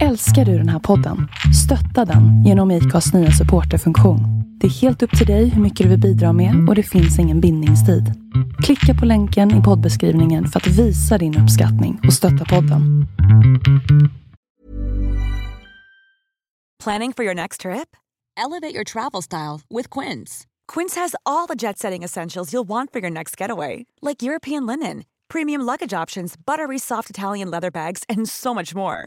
Älskar du den här podden? Stötta den genom IKAs nya supporterfunktion. Det är helt upp till dig hur mycket du vill bidra med och det finns ingen bindningstid. Klicka på länken i poddbeskrivningen för att visa din uppskattning och stötta podden. Planning for your next trip? Elevate your travel style with Quince. Quince has all the jet setting essentials you'll want for your next getaway, like European linen, premium luggage options, buttery soft Italian leather bags, and so much more.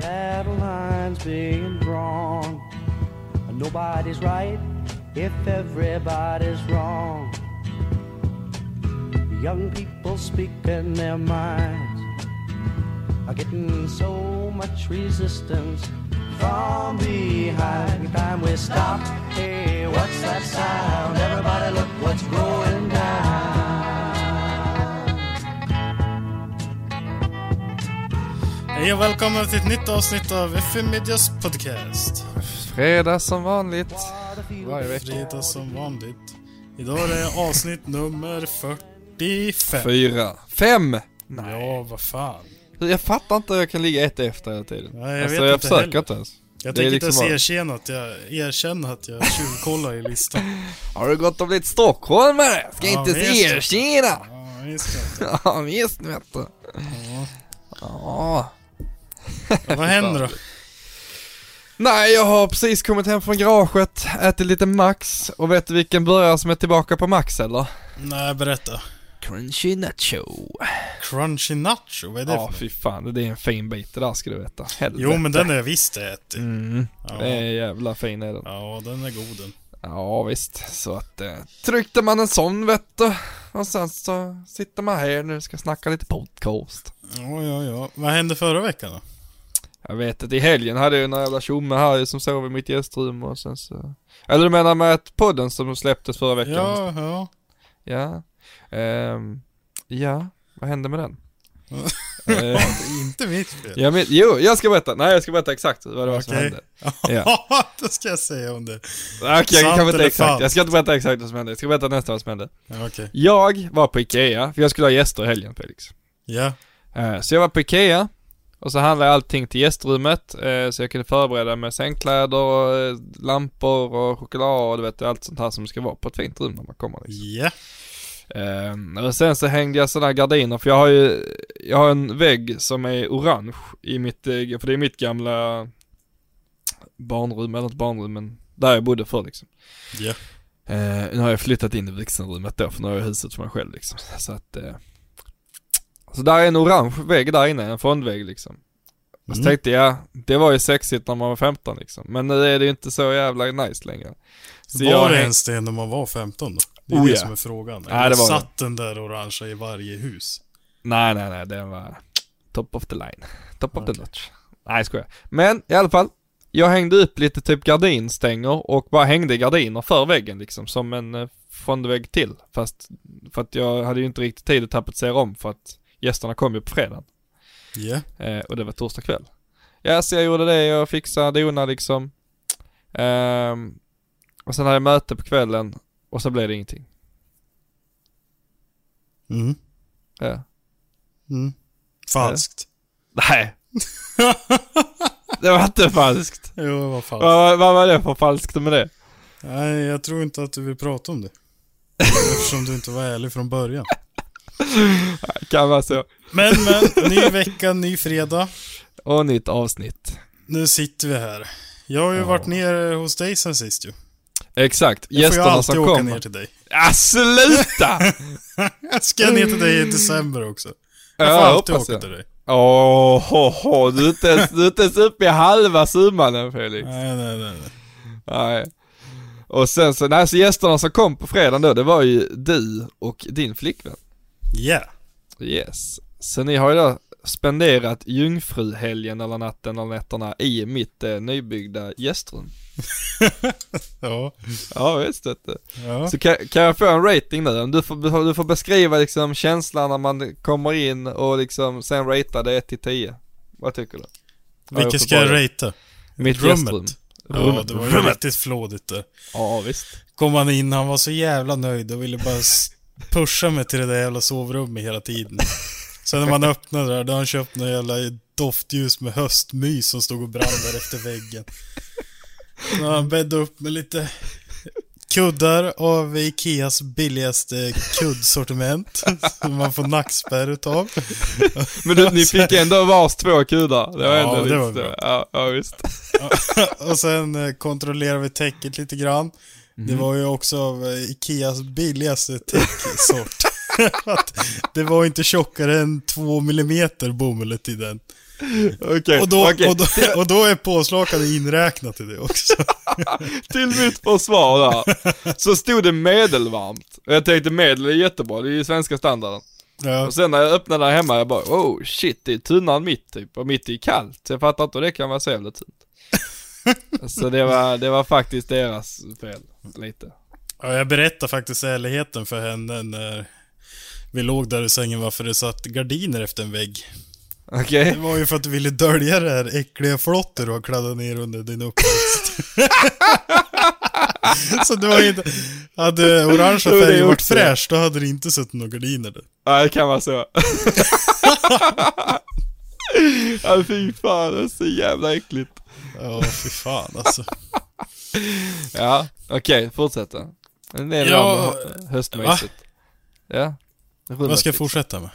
Battle lines being drawn. Nobody's right if everybody's wrong. Young people speaking their minds are getting so much resistance from behind. Time we stop. Hey, what's that sound? Everybody, look what's going down. Hej och välkomna till ett nytt avsnitt av FM Medias podcast. Fredag som vanligt. Varje vecka. Fredag som vanligt. Idag är det avsnitt nummer 45. Fyra. Fem! Ja, vad fan. Jag fattar inte hur jag kan ligga ett efter hela tiden. Nej, jag alltså vet jag inte försöker heller. inte ens. Jag tänker inte liksom ens bara- erkänna att jag, erkänna att jag tjuvkollar i listan. Har du gått och blivit stockholmare? Ska Ja, inte visst. erkänna! Ja, visst vet Ja visst vet du. Ja. Vad händer då? Nej, jag har precis kommit hem från garaget, ätit lite Max och vet du vilken burgare som är tillbaka på Max eller? Nej, berätta. Crunchy Nacho. Crunchy Nacho, vad är det Ja för fy fan, det är en fin bit det där ska du veta. Helvete. Jo, men den jag visst ätit. Mm, Ja. det är jävla fin är den. Ja, den är god den. Ja visst, så att eh, tryckte man en sån vet du. Och sen så sitter man här nu och ska snacka lite podcast. Ja, ja, ja. Vad hände förra veckan då? Jag vet att i helgen hade jag en jävla tjomme här som sov i mitt gästrum och sen så... Eller du menar med podden som släpptes förra veckan? Ja, ja. Ja. Ehm, ja, vad hände med den? Är inte mitt fel. jag men, jo, jag ska berätta. Nej, jag ska berätta exakt vad det var som Okej. hände. Ja, det ska jag säga om det. Okej, jag Sant kan inte exakt. Jag ska inte berätta exakt vad som hände. Jag ska berätta nästa vad som hände. Okej. Jag var på Ikea, för jag skulle ha gäster i helgen Felix. Ja. Eh, Så jag var på Ikea och så handlade jag allting till gästrummet eh, så jag kunde förbereda med sängkläder och eh, lampor och choklad och du vet allt sånt här som ska vara på ett fint rum när man kommer liksom. Ja. Eh, Och sen så hängde jag sådana gardiner för jag har ju, jag har en vägg som är orange i mitt, eh, för det är mitt gamla barnrum, eller inte barnrum men där jag bodde förr liksom. Ja. Eh, nu har jag flyttat in i vuxenrummet då för nu har jag huset för mig själv liksom. Så att, eh, så där är en orange vägg där inne, en fondvägg liksom. Och så Mm. tänkte jag, det var ju sexigt när man var 15 liksom. Men nu är det ju inte så jävla nice längre. Så var jag det ens det när man var 15 då? Det är Oh, det ja. som är frågan. Eller det var det. satt den där orangea i varje hus? Nej nej nej, det var top of the line. Top of the notch. Nej jag skojar. Men i alla fall, jag hängde upp lite typ gardinstänger och bara hängde gardiner för väggen liksom som en eh, fondvägg till. Fast för att jag hade ju inte riktigt tid att tapetsera om för att gästerna kom ju på fredagen. Ja. Eh, och det var torsdag kväll. Ja, så jag gjorde det, jag fixade, donade liksom. Ehm, och sen hade jag möte på kvällen och så blev det ingenting. Mm. Ja. Mm. Falskt. Nej. det var inte falskt. Jo, det var falskt. Vad, vad var det för falskt med det? Nej, jag tror inte att du vill prata om det. Eftersom du inte var ärlig från början. Kan vara så. Men, men, ny vecka, ny fredag. Och nytt avsnitt. Nu sitter vi här. Jag har ju Ja. varit nere hos dig sen sist ju. Exakt, Jag får ju gästerna alltid som åka kommer. ner till dig. Ah, sluta! Jag ska ner till dig i december också. Jag får Ja, alltid åka jag. till dig. Åh, ho, ho. Du, är inte ens, du är inte ens uppe i halva summan än Felix. Nej, nej. nej. Nej. Och sen så, nej så gästerna som kom på fredagen då, det var ju du och din flickvän. Yeah. Yes. Så ni har ju då spenderat jungfruhelgen eller natten eller nätterna i mitt eh, nybyggda gästrum. Ja. Ja visst vet du. ja. Så kan, kan jag få en rating nu? Du får, du får beskriva liksom känslan när man kommer in och liksom sen ratea det 1 till 10. Vad tycker du? Ja, Vilket ska jag ratea? Mitt Rummet. gästrum. Ja, Rummet. det var ju Rummet. riktigt flådigt där. Ja visst. Kom han in, han var så jävla nöjd och ville bara pusha mig till det där jävla sovrummet hela tiden. Sen när man öppnade där, då har han köpt några jävla doftljus med höstmys som stod och brann där efter väggen. Så han bäddat upp med lite kuddar av Ikeas billigaste kuddsortiment. Som man får nackspärr utav. Men du, ni fick ändå vars två kuddar. Det var Ja, ändå det lite var bra. Ja, ja visst. och sen eh, kontrollerar vi täcket lite grann. Det var ju också eh, Ikeas billigaste täcksort. Det var inte tjockare än två millimeter bomullet i den. Okej, Och då, okej. och då, och då är påslakanet inräknat i det också. Till mitt försvar där. Så stod det medelvarmt. Och jag tänkte medel är jättebra, det är ju svenska standarden. Ja, Och sen när jag öppnade där hemma, jag bara oh shit, det är tunnare mitt typ. Och mitt är kallt. Så jag fattar inte hur det kan vara så jävla tunt. Så det var, det var faktiskt deras fel, lite. ja, jag berättar faktiskt ärligheten för henne när vi låg där i sängen varför det satt gardiner efter en vägg. Okej? Det var ju för att du ville dölja det här äckliga flottet du har kladdat ner under din uppväxt. Så det var inte... Hade orangea färger varit fräsch, då hade det inte suttit några gardiner där. Ja, det kan vara så. ja, fy fan, det är så jävla äckligt. Ja, fy fan alltså. Ja, okej, fortsätt då. En del Ja, höstmyset. Ja. Vad ska jag fortsätta med?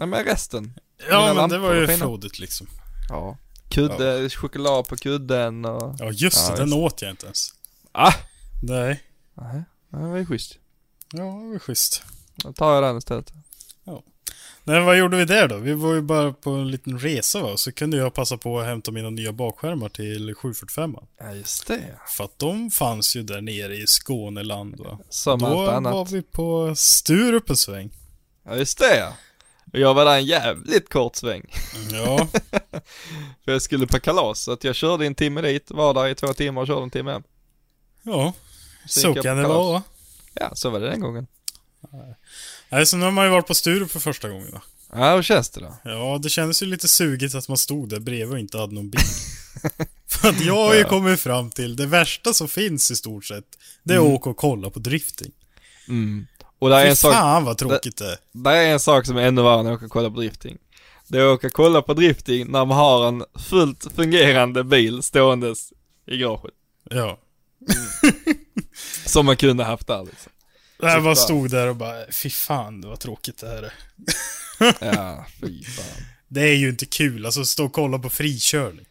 Ja, men resten. Ja, Mina men det var ju fina. flådigt liksom. Ja. Kudde, choklad på kudden och... Ja, just Ja, det. Den just. åt jag inte ens. Ah! Nej. Nej, det var ju schysst. Ja, det var schysst. Då tar jag den istället. Nej, vad gjorde vi där då? Vi var ju bara på en liten resa va, så kunde jag passa på att hämta mina nya bakskärmar till 745 Ja, just det. För att de fanns ju där nere i Skåneland va. Som Då allt annat. var vi på Sturup en sväng. Ja, just det ja. Och jag var där en jävligt kort sväng. Ja, För jag skulle på kalas, så att jag körde en timme dit, var där i två timmar och körde en timme hem. ja. Så Så kan det vara. Ja, så var det den gången. Nej, så nu har man ju varit på Sturup för första gången va. Ja, hur känns det då? Ja, det kändes ju lite sugigt att man stod där bredvid och inte hade någon bil. för att jag har ju kommit fram till det värsta som finns i stort sett. Det är att åka och kolla på drifting. Mm. Och där är, Fy en sak, fan vad tråkigt det är. där är en sak som är ännu värre än att åka och kolla på drifting. Det är att åka och kolla på drifting när man har en fullt fungerande bil ståendes i garaget. Ja. Som man kunde haft där liksom. Jag Så bara stod där och bara, fy fan det var tråkigt det här är. Ja, fy fan. Det är ju inte kul, alltså stå och kolla på frikörning.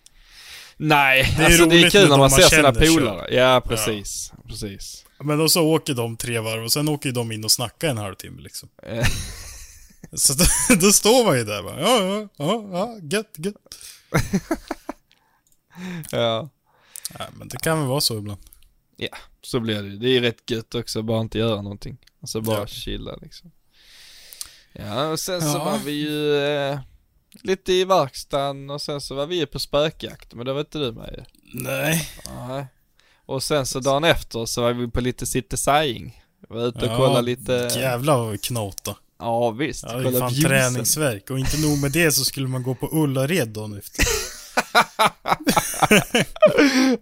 Nej, Det är alltså det är roligt kul när man man ser sina polare. Ja, precis. Precis. Men då så åker de tre varv och sen åker de in och snackar en halvtimme liksom. Så då, då står man ju där bara, ja, ja, ja, ja, gött, gött. ja. Nej, men det kan väl vara så ibland. Ja, så blir det ju. Det är rätt gött också, bara inte göra någonting. Alltså bara Ja. chilla liksom. Ja, och sen så Ja. var vi ju eh, lite i verkstaden och sen så var vi ju på spökjakt, men det var inte du med ju. Nej. Nej. Och sen så dagen efter så var vi på lite city saying. Var ute och kollade lite. Jävlar vad vi knata. Ja visst, Ja, det är fan viewsen. träningsverk. Och inte nog med det så skulle man gå på Ullared dagen efter.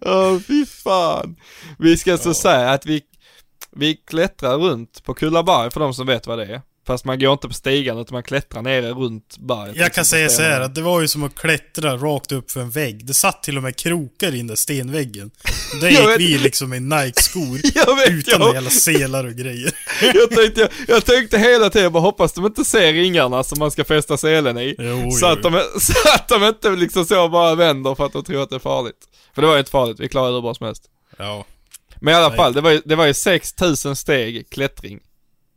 Åh fy fan. Vi ska så säga att vi, vi klättrar runt på Kullaberg för de som vet vad det är. Fast man går inte på stigen utan man klättrar nere runt berget. Jag kan liksom, säga så här att det var ju som att klättra rakt upp för en vägg. Det satt till och med krokar i den där stenväggen. Där Jag gick vi liksom i Nike-skor. Utan jag- jävla selar och grejer. jag, tänkte, jag, jag tänkte hela tiden bara hoppas de inte ser ringarna som man ska fästa selen i. Jo, så, att jo. de, så att de inte liksom så bara vänder för att de tror att det är farligt. För det var ju inte farligt, vi klarade det hur bra som helst. Ja. Men i alla Nej. fall, det var ju, det var ju 6000 steg klättring.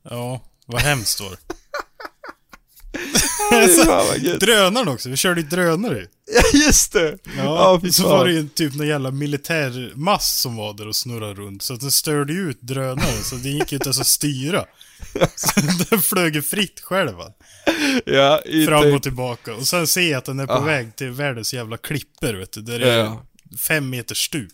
Ja, vad hemskt gött. Drönaren också, vi körde ju drönare. Ja just det! Ja, fy så var det ju en typ någon jävla militärmass som var där och snurrade runt. Så att den störde ju ut drönaren, så det gick ju inte ens att styra. Så den flög ju fritt själv. va. Ja, Fram typ- och tillbaka. Och sen ser jag att den är på Ah. väg till världens jävla klipper, vet du. Där det är Ja. fem meter stup.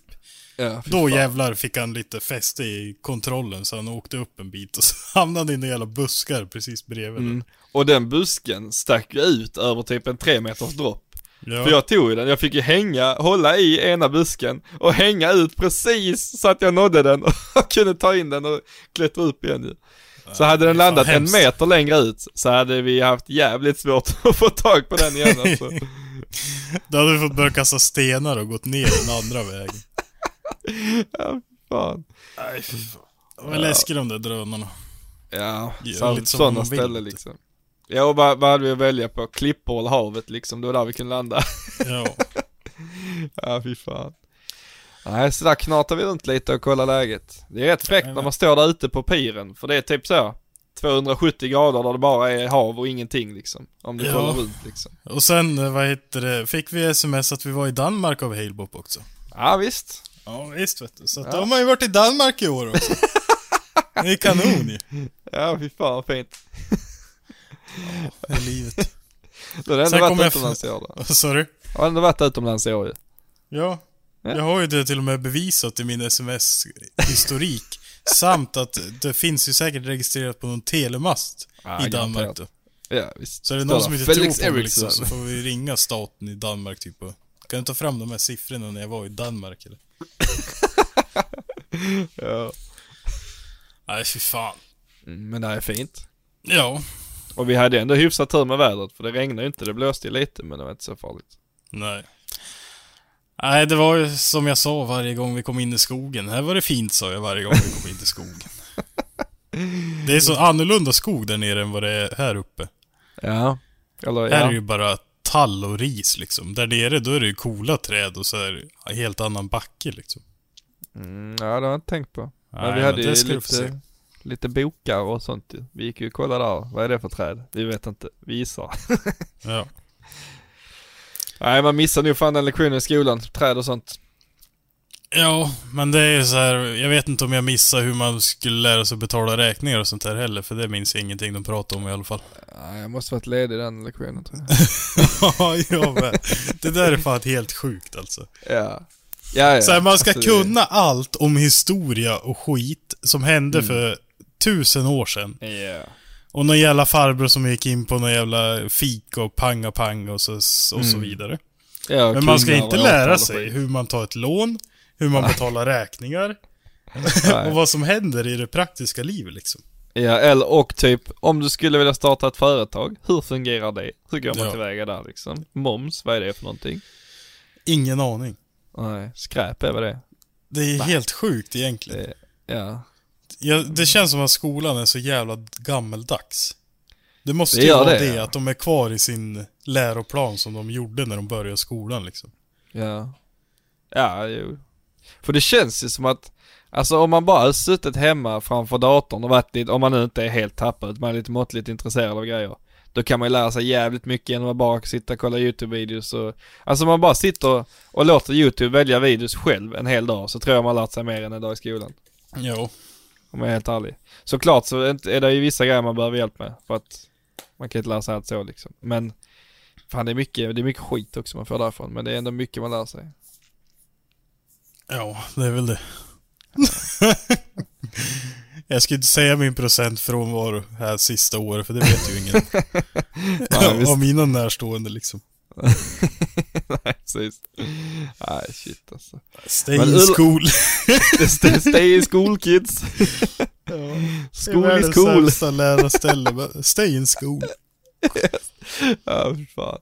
Ja, Då jävlar fick han lite fäste i kontrollen, så han åkte upp en bit och så hamnade i några buskar precis bredvid. Mm. Och den busken stack ju ut över typ en tre meters dropp. Ja. För jag tog ju den, jag fick ju hänga, hålla i ena busken och hänga ut precis så att jag nådde den och kunde ta in den och klättra upp igen ju. Så hade den landat en meter längre ut så hade vi haft jävligt svårt att få tag på den igen alltså. Då hade vi fått börja kasta stenar och gått ner den andra vägen. Ja, fan. Nej, fy fan. Det var läskigt de där drönarna. Ja, sådana ställen du. liksom. Ja, och vad, vad hade vi att välja på? Klippor eller havet liksom, det var där vi kunde landa. Ja. Ja, fy fan. Nej, så där knatar vi runt lite och kollar läget. Det är rätt fräckt när man står där ute på piren, för det är typ så 270 grader där det bara är hav och ingenting liksom. Om du Ja. kollar runt liksom. Och sen, eh, vad heter det, fick vi sms att vi var i Danmark av Halebop också. Ja, visst. Ja, visst vet du. Så att Ja. då har man ju varit i Danmark i år också. Det är kanon ju. Ja, fy fan vad fint. Det är livet. Då har du ändå varit utomlands i år då. Vad sa du? Jag har ändå varit utomlands i år ju. Ja. Ja. Jag har ju det till och med bevisat i min sms-historik. Samt att det finns ju säkert registrerat på någon telemast Ja, i Danmark då. Ja, visst. Så är det någon som inte Felix tror på mig liksom, så får vi ringa staten i Danmark typ och Kan du ta fram de här siffrorna när jag var i Danmark eller? Ja. Nej fy fan. Mm, Men det här är fint. Ja. Och vi hade ändå hyfsat tur med vädret, för det regnade inte, det blåste ju lite, men det var inte så farligt. Nej. Nej, det var ju som jag sa varje gång vi kom in i skogen. Här var det fint sa jag varje gång vi kom in i skogen. Det är så annorlunda skog där nere än vad det är här uppe. Ja. Eller, Här ja. är ju bara tall och ris liksom. Där nere då är det ju coola träd och så är det en helt annan backe liksom. Mm, ja, det har jag inte tänkt på. Men Nej, vi hade men ju lite, lite bokar och sånt. Vi gick ju och kollade där. Vad är det för träd? Vi vet inte. Vi gissar. Ja. Nej, man missar nog fan den lektionen i skolan. Träd och sånt. Ja, men det är så här. Jag vet inte om jag missar hur man skulle lära sig betala räkningar och sånt där heller. För det minns jag ingenting de pratade om i alla fall. Nej, jag måste varit ledig den lektionen tror jag. Ja, jag med. Det där är fan helt sjukt alltså. ja. Ja, ja. Så här, man ska Alltså, det- kunna allt om historia och skit som hände Mm. för tusen år sedan. Ja. Och någon jävla farbror som gick in på någon jävla fika och pang och så, och så Mm. vidare. ja Men man ska inte och lära och sig hur man tar ett lån, hur man betalar räkningar Nej. och vad som händer i det praktiska livet liksom. Ja, eller och typ om du skulle vilja starta ett företag, hur fungerar det? Hur går man Ja. tillväga där liksom? Moms, vad är det för någonting? Ingen aning. Nej, skräp är vad det. Det är helt sjukt egentligen. det ja. Ja, det känns som att skolan är så jävla gammeldags. Det måste Det ju vara det, det, ja. att de är kvar i sin läroplan som de gjorde när de började skolan liksom. Ja. Ja, jo. För det känns ju som att, alltså om man bara har suttit hemma framför datorn och varit lite, om man nu inte är helt tappad, utan man är lite måttligt intresserad av grejer. Då kan man ju lära sig jävligt mycket genom att bara sitta och kolla YouTube-videos och, alltså om man bara sitter och låter YouTube välja videos själv en hel dag så tror jag man lärt sig mer än en dag i skolan. Jo. Om jag är helt ärlig. Såklart så är det ju vissa grejer man behöver hjälp med. För att man kan inte lära sig allt så liksom. Men fan det är mycket, det är mycket skit också man får därifrån. Men det är ändå mycket man lär sig. Ja, det är väl det. Jag skulle inte säga min procent frånvaro här sista året, för det vet ju ingen. Nej. Av mina närstående liksom. Nej precis. Nej shit alltså. Stay Men in school. Stay, stay in school kids. School is cool. sämsta lärarställe. men Stay in school. Ja, fy fan.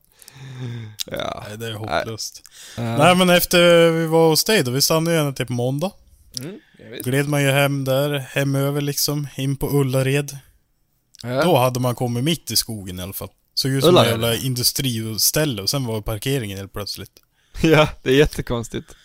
Ja. Nej, det är hopplöst. Ja. Nej, men efter vi var hos dig då, vi stannade ju ända till på måndag. Mm. Gled man ju hem där, hem över liksom, in på Ullared. Ja. Då hade man kommit mitt i skogen i alla fall. Såg ut som Ullared? jävla industriställe och sen var parkeringen helt plötsligt. ja, det är jättekonstigt.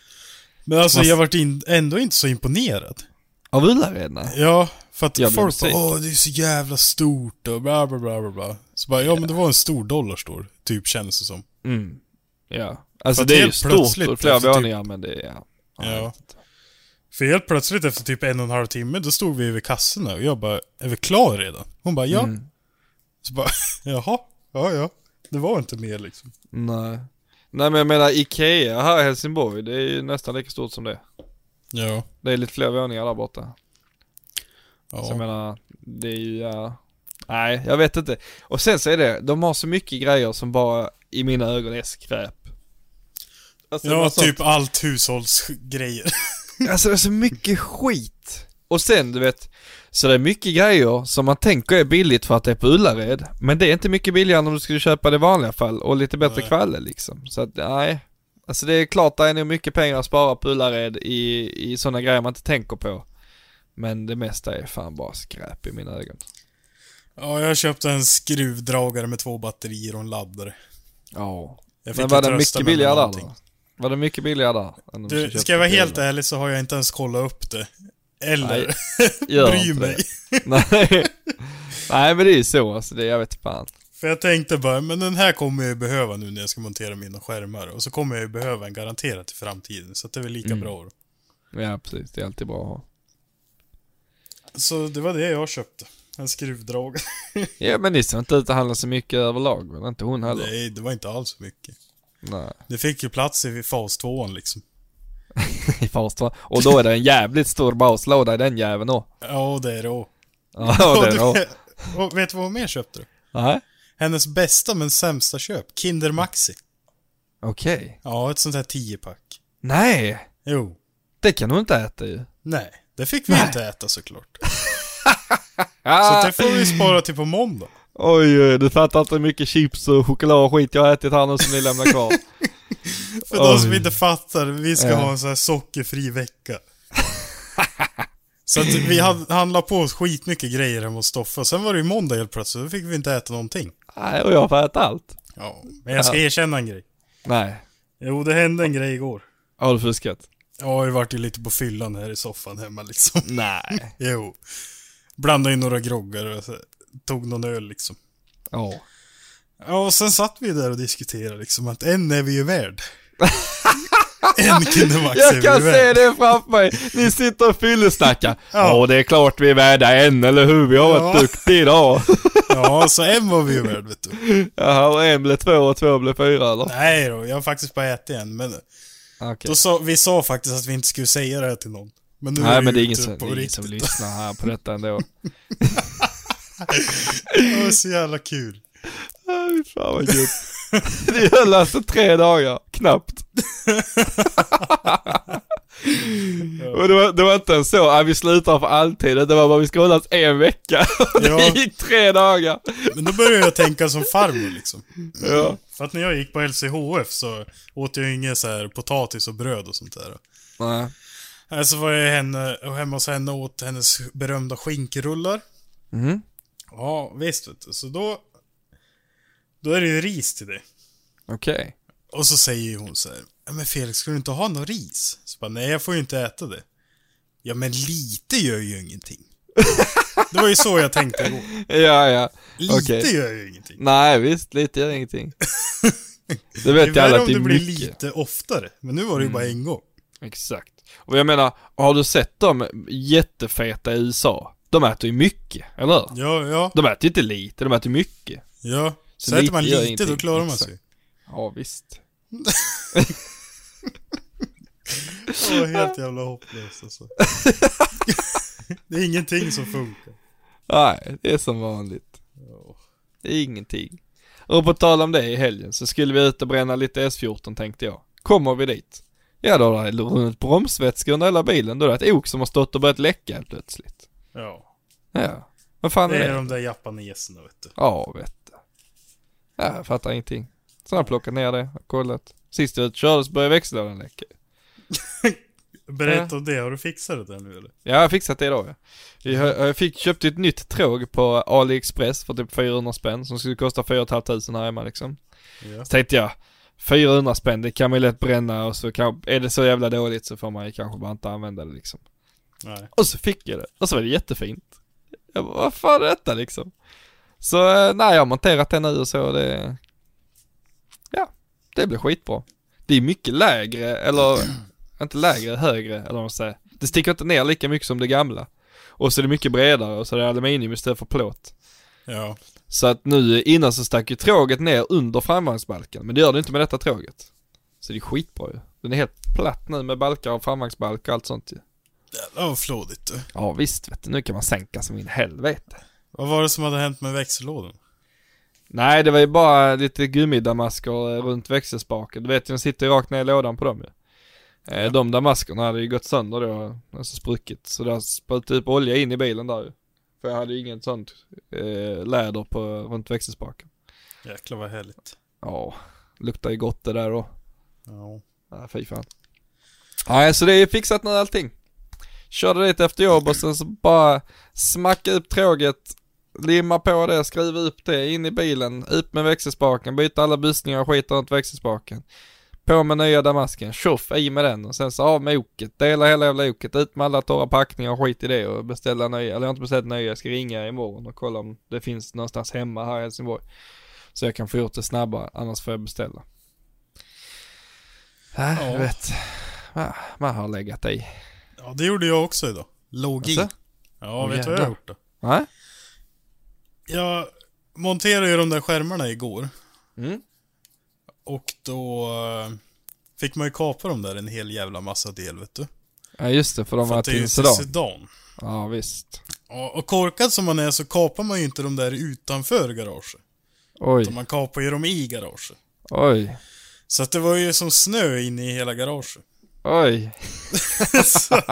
Men alltså Måste- jag vart in, ändå inte så imponerad. Av Ullared? Nej. Ja, för att Jag folk bara åh det är så jävla stort och bla bla bla bla. Så bara, ja men det var en stor dollarstore, typ känns det som. Mm. Ja. Alltså det är ju stort och flera typ- våningar men det är... Ja. Ja. För helt plötsligt efter typ en och en halv timme, då stod vi vid kassorna och jag bara, är vi klara redan? Hon bara, ja. Mm. Så bara, jaha, ja ja. Det var inte mer liksom. Nej. Nej men jag menar Ikea här i Helsingborg, det är ju nästan lika stort som det. Ja. Det är lite fler våningar där borta. Så jag Ja. menar, det är ju, ja. Nej, jag vet inte. Och sen så är det, de har så mycket grejer som bara i mina ögon är skräp. Alltså, det Ja, var sånt- typ allt hushållsgrejer. Alltså det är så mycket skit. Och sen du vet, så det är mycket grejer som man tänker är billigt för att det är på Ullared. Men det är inte mycket billigare än om du skulle köpa det i vanliga fall och lite bättre kvalitet liksom. Så att nej. Alltså det är klart det är nog mycket pengar att spara på Ullared i, i sådana grejer man inte tänker på. Men det mesta är fan bara skräp i mina ögon. Ja, jag köpte en skruvdragare med två batterier och en laddare. Ja. Men var trösta mycket billigare där då? Var det mycket billigare där? Du, ska jag vara helt Ullared? ärlig så har jag inte ens kollat upp det. Eller Nej, bry mig. Nej. Nej men det är ju så alltså, det, jag vet fan. För jag tänkte bara, men den här kommer jag ju behöva nu när jag ska montera mina skärmar. Och så kommer jag ju behöva en garanterat i framtiden. Så det är väl lika Mm. bra då. Ja precis, det är alltid bra att ha. Så det var det jag köpte. En skruvdragare. Ja men ni ser inte ut att handla så mycket överlag väl? Inte hon heller? Nej, det var inte alls så mycket. Nej. Det fick ju plats i fas 2 liksom. I fast va? Och då är det en jävligt stor baslåda i den jäveln då. Ja, det är det. Ja det är det. Och vet du vad hon mer köpte? Nej. Hennes bästa men sämsta köp. Kinder Maxi. Okej. Ja, ett sånt här 10-pack. Nej! Jo. Det kan du inte äta ju. Nej, det fick vi Nej. inte äta såklart. Ah. Så det får vi spara till på måndag. Oj, oj, du fattar inte hur mycket chips och choklad och skit jag har ätit här nu som ni lämnar kvar. För de som Oj. inte fattar, vi ska Ja. ha en sån här sockerfri vecka. Så att vi handlade på oss skitmycket grejer hemma hos Stoffe. Sen var det ju måndag helt plötsligt, då fick vi inte äta någonting. Nej, och jag får äta allt. Ja, men jag ska Ja. erkänna en grej. Nej. Jo, det hände en grej igår. Har du fuskat? Ja, jag vart ju lite på fyllan här i soffan hemma liksom. Nej. Jo. Blandade in några groggar och så, tog någon öl liksom. Ja. Ja, och sen satt vi där och diskuterade liksom att en är vi ju värd. en Kindermax Jag kan se värd. det framför mig. Ni sitter och fyllesnackar. Ja, det är klart vi är värda en, eller hur? Vi har varit Ja. duktiga idag. Ja, så en var vi ju värd vet du. Jaha, och en blev två och två blev fyra eller? Nej då, jag har faktiskt bara ätit en. Men Okej. då sa, vi sa faktiskt att vi inte skulle säga det här till någon. Men nu Nej men det är ingen ute som, på det är ingen som lyssnar här på detta ändå. Det var så jävla kul. Fy fan vad gött. Det höll alltså tre dagar, knappt. Och det var, det var inte ens så, att vi slutar för alltid, det var bara vi ska hållas en vecka. Och det Ja. gick tre dagar. Men då började jag tänka som farmor liksom. Ja. För att när jag gick på LCHF så åt jag inget så här potatis och bröd och sånt där. Nej. Nej, Så var jag henne, hemma hos henne och åt hennes berömda skinkrullar. Mhm. Ja, visst vet du. Så då... Då är det ju ris till det. Okej. Och så säger hon så här, men Felix, ska du inte ha någon ris? Så bara, nej jag får ju inte äta det. Ja men lite gör ju ingenting. det var ju så jag tänkte igår. Ja, ja. Lite gör ju ingenting. Nej visst, lite gör ingenting. Det Det är vet jag alla om att det det är blir mycket. lite oftare. Men nu var det ju bara en gång. Exakt. Och jag menar, har du sett dem jättefeta i USA? De äter ju mycket, eller hur? Ja, ja, De äter ju inte lite, de äter mycket. ja. Så, Så äter man lite då klarar man sig. Ja visst. Det var helt jävla hopplöst alltså. det är ingenting som funkar. Nej, det är som vanligt. Det är ingenting. Och på tal om det i helgen så skulle vi ut och bränna lite S14 tänkte jag. Kommer vi dit? Ja då har det runnit bromsvätska under hela bilen. Då är det ett ok som har stått och börjat läcka helt plötsligt. Ja. Ja. Vad fan Det är är det? de där japaneserna vet du. Ja, vet du. Ja, jag fattar ingenting. Så har jag plockat ner det och kollat. Sist jag körde så började växellådan läcka. Berätta om det, har du fixat det nu eller? Ja, jag har fixat det idag ja. Jag, jag fick, köpte ett nytt tråg på AliExpress för typ 400 spänn som skulle kosta 4 500 här hemma liksom. Ja. Så tänkte jag, 400 spänn, det kan man ju lätt bränna och så kan, är det så jävla dåligt så får man ju kanske bara inte använda det liksom. Nej. Och så fick jag det, och så var det jättefint. Jag bara, vad fan är detta liksom? Så eh, nej, jag har monterat det nu och så det, ja, det blir skitbra. Det är mycket lägre, eller inte lägre, högre, eller vad man säger. Det sticker inte ner lika mycket som det gamla. Och så är det mycket bredare och så är det aluminium istället för plåt. Ja. Så att nu innan så stack ju tråget ner under framvagnsbalken, men det gör det inte med detta tråget. Så det är skitbra ju. Den är helt platt nu med balkar och framvagnsbalk och allt sånt ju. Jävlar vad flådigt du. Ja visst vet du, nu kan man sänka som in helvete. Vad var det som hade hänt med växellådan? Nej det var ju bara lite gummidamasker eh, runt växelspaken. Du vet den sitter ju rakt ner i lådan på dem ju. Eh, De damaskerna hade ju gått sönder då, alltså spruckit. Så det har sprutat upp olja in i bilen där ju. För jag hade ju inget sånt eh, läder på, runt växelspaken. Jäklar vad härligt. Ja, luktar ju gott det där då. Ja. Ja, fy fan. Nej, så det är fixat nu allting. Körde dit efter jobb och sen så bara smacka upp tråget, limma på det, skruva upp det, in i bilen, ut med växelspaken, byta alla bussningar och skit runt växelspaken. På med nya damasken, tjoff, i med den och sen så av med oket, dela hela jävla oket, ut med alla torra packningar och skit i det och beställa nya, eller jag har inte beställt nya, jag ska ringa imorgon och kolla om det finns någonstans hemma här i Helsingborg. Så jag kan få gjort det snabbare, annars får jag beställa. Ja, Ja. jag vet. Man, man har legat i. Ja, det gjorde jag också idag. Låg i. Alltså? Ja, vet du vad jag har gjort då? Nej? Jag monterade ju de där skärmarna igår. Mm. Och då eh, fick man ju kapa dem där en hel jävla massa del vet du. Ja just det, för de var till sedan. sedan. Ja visst. Ja, och korkad som man är så kapar man ju inte de där utanför garaget. Oj, Utan man kapar ju dem i garaget. oj, Så att det var ju som snö inne i hela garaget. oj. så,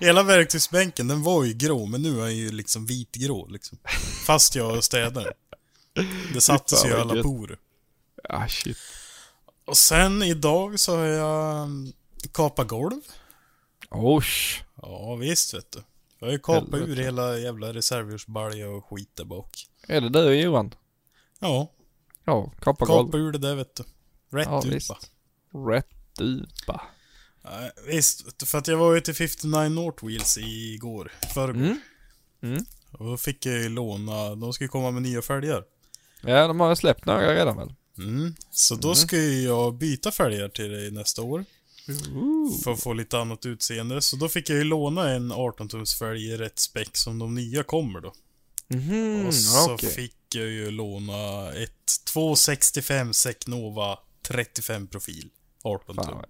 hela verktygsbänken, den var ju grå, men nu är den ju liksom vitgrå liksom. Fast jag städar. Det sattes ju alla porer. Ah shit. Och sen idag så har jag mm, kapat golv. Osh. Ja visst vet du. Jag har ju kapat ur hela jävla reservhjulsbalja och skit där bak. Är det du Johan? Ja, Ja, kapa golv. ur det där vet du. Rätt Ja, ut visst. bara. Rätt upa. Ja, visst, för att jag var ju till 59 North Wheels igår, förrgår. Mm. Mm. Och då fick jag ju låna, de ska ju komma med nya fälgar. Ja, de har ju släppt några redan väl? Mm. Så då ska ju jag byta fälgar till dig nästa år. För att få lite annat utseende. Så då fick jag ju låna en 18-tums fälg i rätt späck som de nya kommer då. Mhm, Och så okej. fick jag ju låna ett 265 Secnova 35 profil. 18 tum. Fan,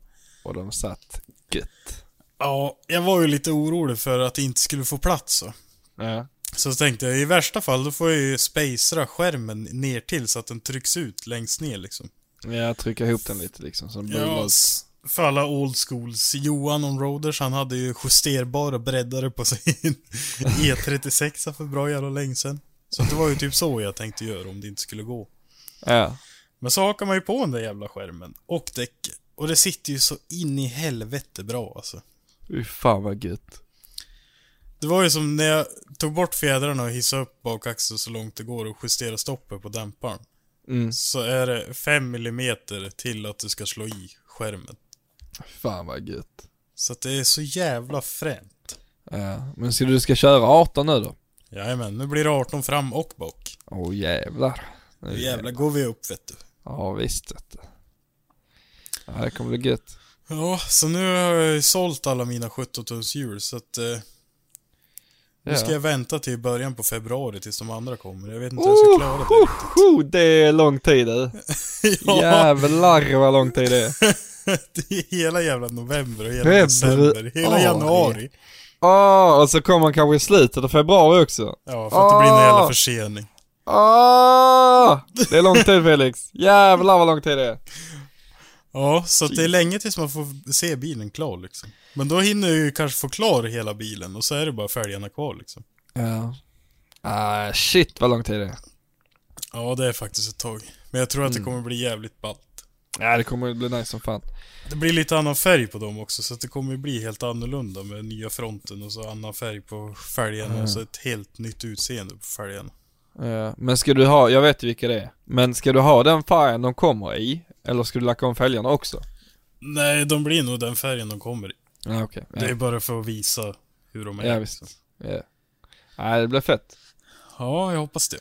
och de satt gött. Ja, jag var ju lite orolig för att det inte skulle få plats så. Ja. Så tänkte jag i värsta fall då får jag ju spacera skärmen ner till så att den trycks ut längst ner liksom. Jag trycker ihop den lite liksom så den Ja, för alla old schools. Johan Onroaders, han hade ju justerbara breddare på sin E36 för bra jävla länge sedan. Så det var ju typ så jag tänkte göra om det inte skulle gå. Ja. Men så hakar man ju på den där jävla skärmen och däcket. Och det sitter ju så in i helvete bra alltså. Fy fan vad gött. Det var ju som när jag tog bort fjädrarna och hissade upp bakaxeln så långt det går och justerade stoppet på dämparen. Mm. Så är det 5 mm till att du ska slå i skärmen. Fan vad gött. Så att det är så jävla fränt. Ja. Men så du ska köra 18 nu då? Jajamän, nu blir det 18 fram och bak. Åh jävlar. Nu Nu jävlar går vi upp vet du. Ja visst vet du. Ja, det kommer bli gött. Ja, så nu har jag ju sålt alla mina 17 tums hjul så att... Eh, nu ska Ja. jag vänta till början på februari tills de andra kommer. Jag vet inte hur jag ska klara det riktigt. Oh, det är lång tid du. ja, Jävlar vad lång tid det är. det är hela jävla november och hela december. Hela januari. Åh, och så kommer man kanske i slutet av februari också. Ja, för att det blir en jävla Åh. försening. Åh! Det är lång tid Felix. Jävlar vad lång tid det är. Ja, så det är länge tills man får se bilen klar liksom. Men då hinner jag ju kanske få klar hela bilen och så är det bara fälgarna kvar liksom. Ja. Ah, shit vad lång tid det är. Ja, det är faktiskt ett tag. Men jag tror att det Mm. kommer bli jävligt ballt. Ja, det kommer bli nice som fan. Det blir lite annan färg på dem också, så att det kommer bli helt annorlunda med nya fronten och så annan färg på fälgarna Mm. och så ett helt nytt utseende på fälgarna. Ja, men ska du ha, jag vet ju vilka det är. Men ska du ha den färgen de kommer i? Eller ska du lacka om fälgarna också? Nej, de blir nog den färgen de kommer i. Ja, okej. Det är Ja, bara för att visa hur de är. ja visst. Ja. Nej, det blir fett. Ja, jag hoppas det.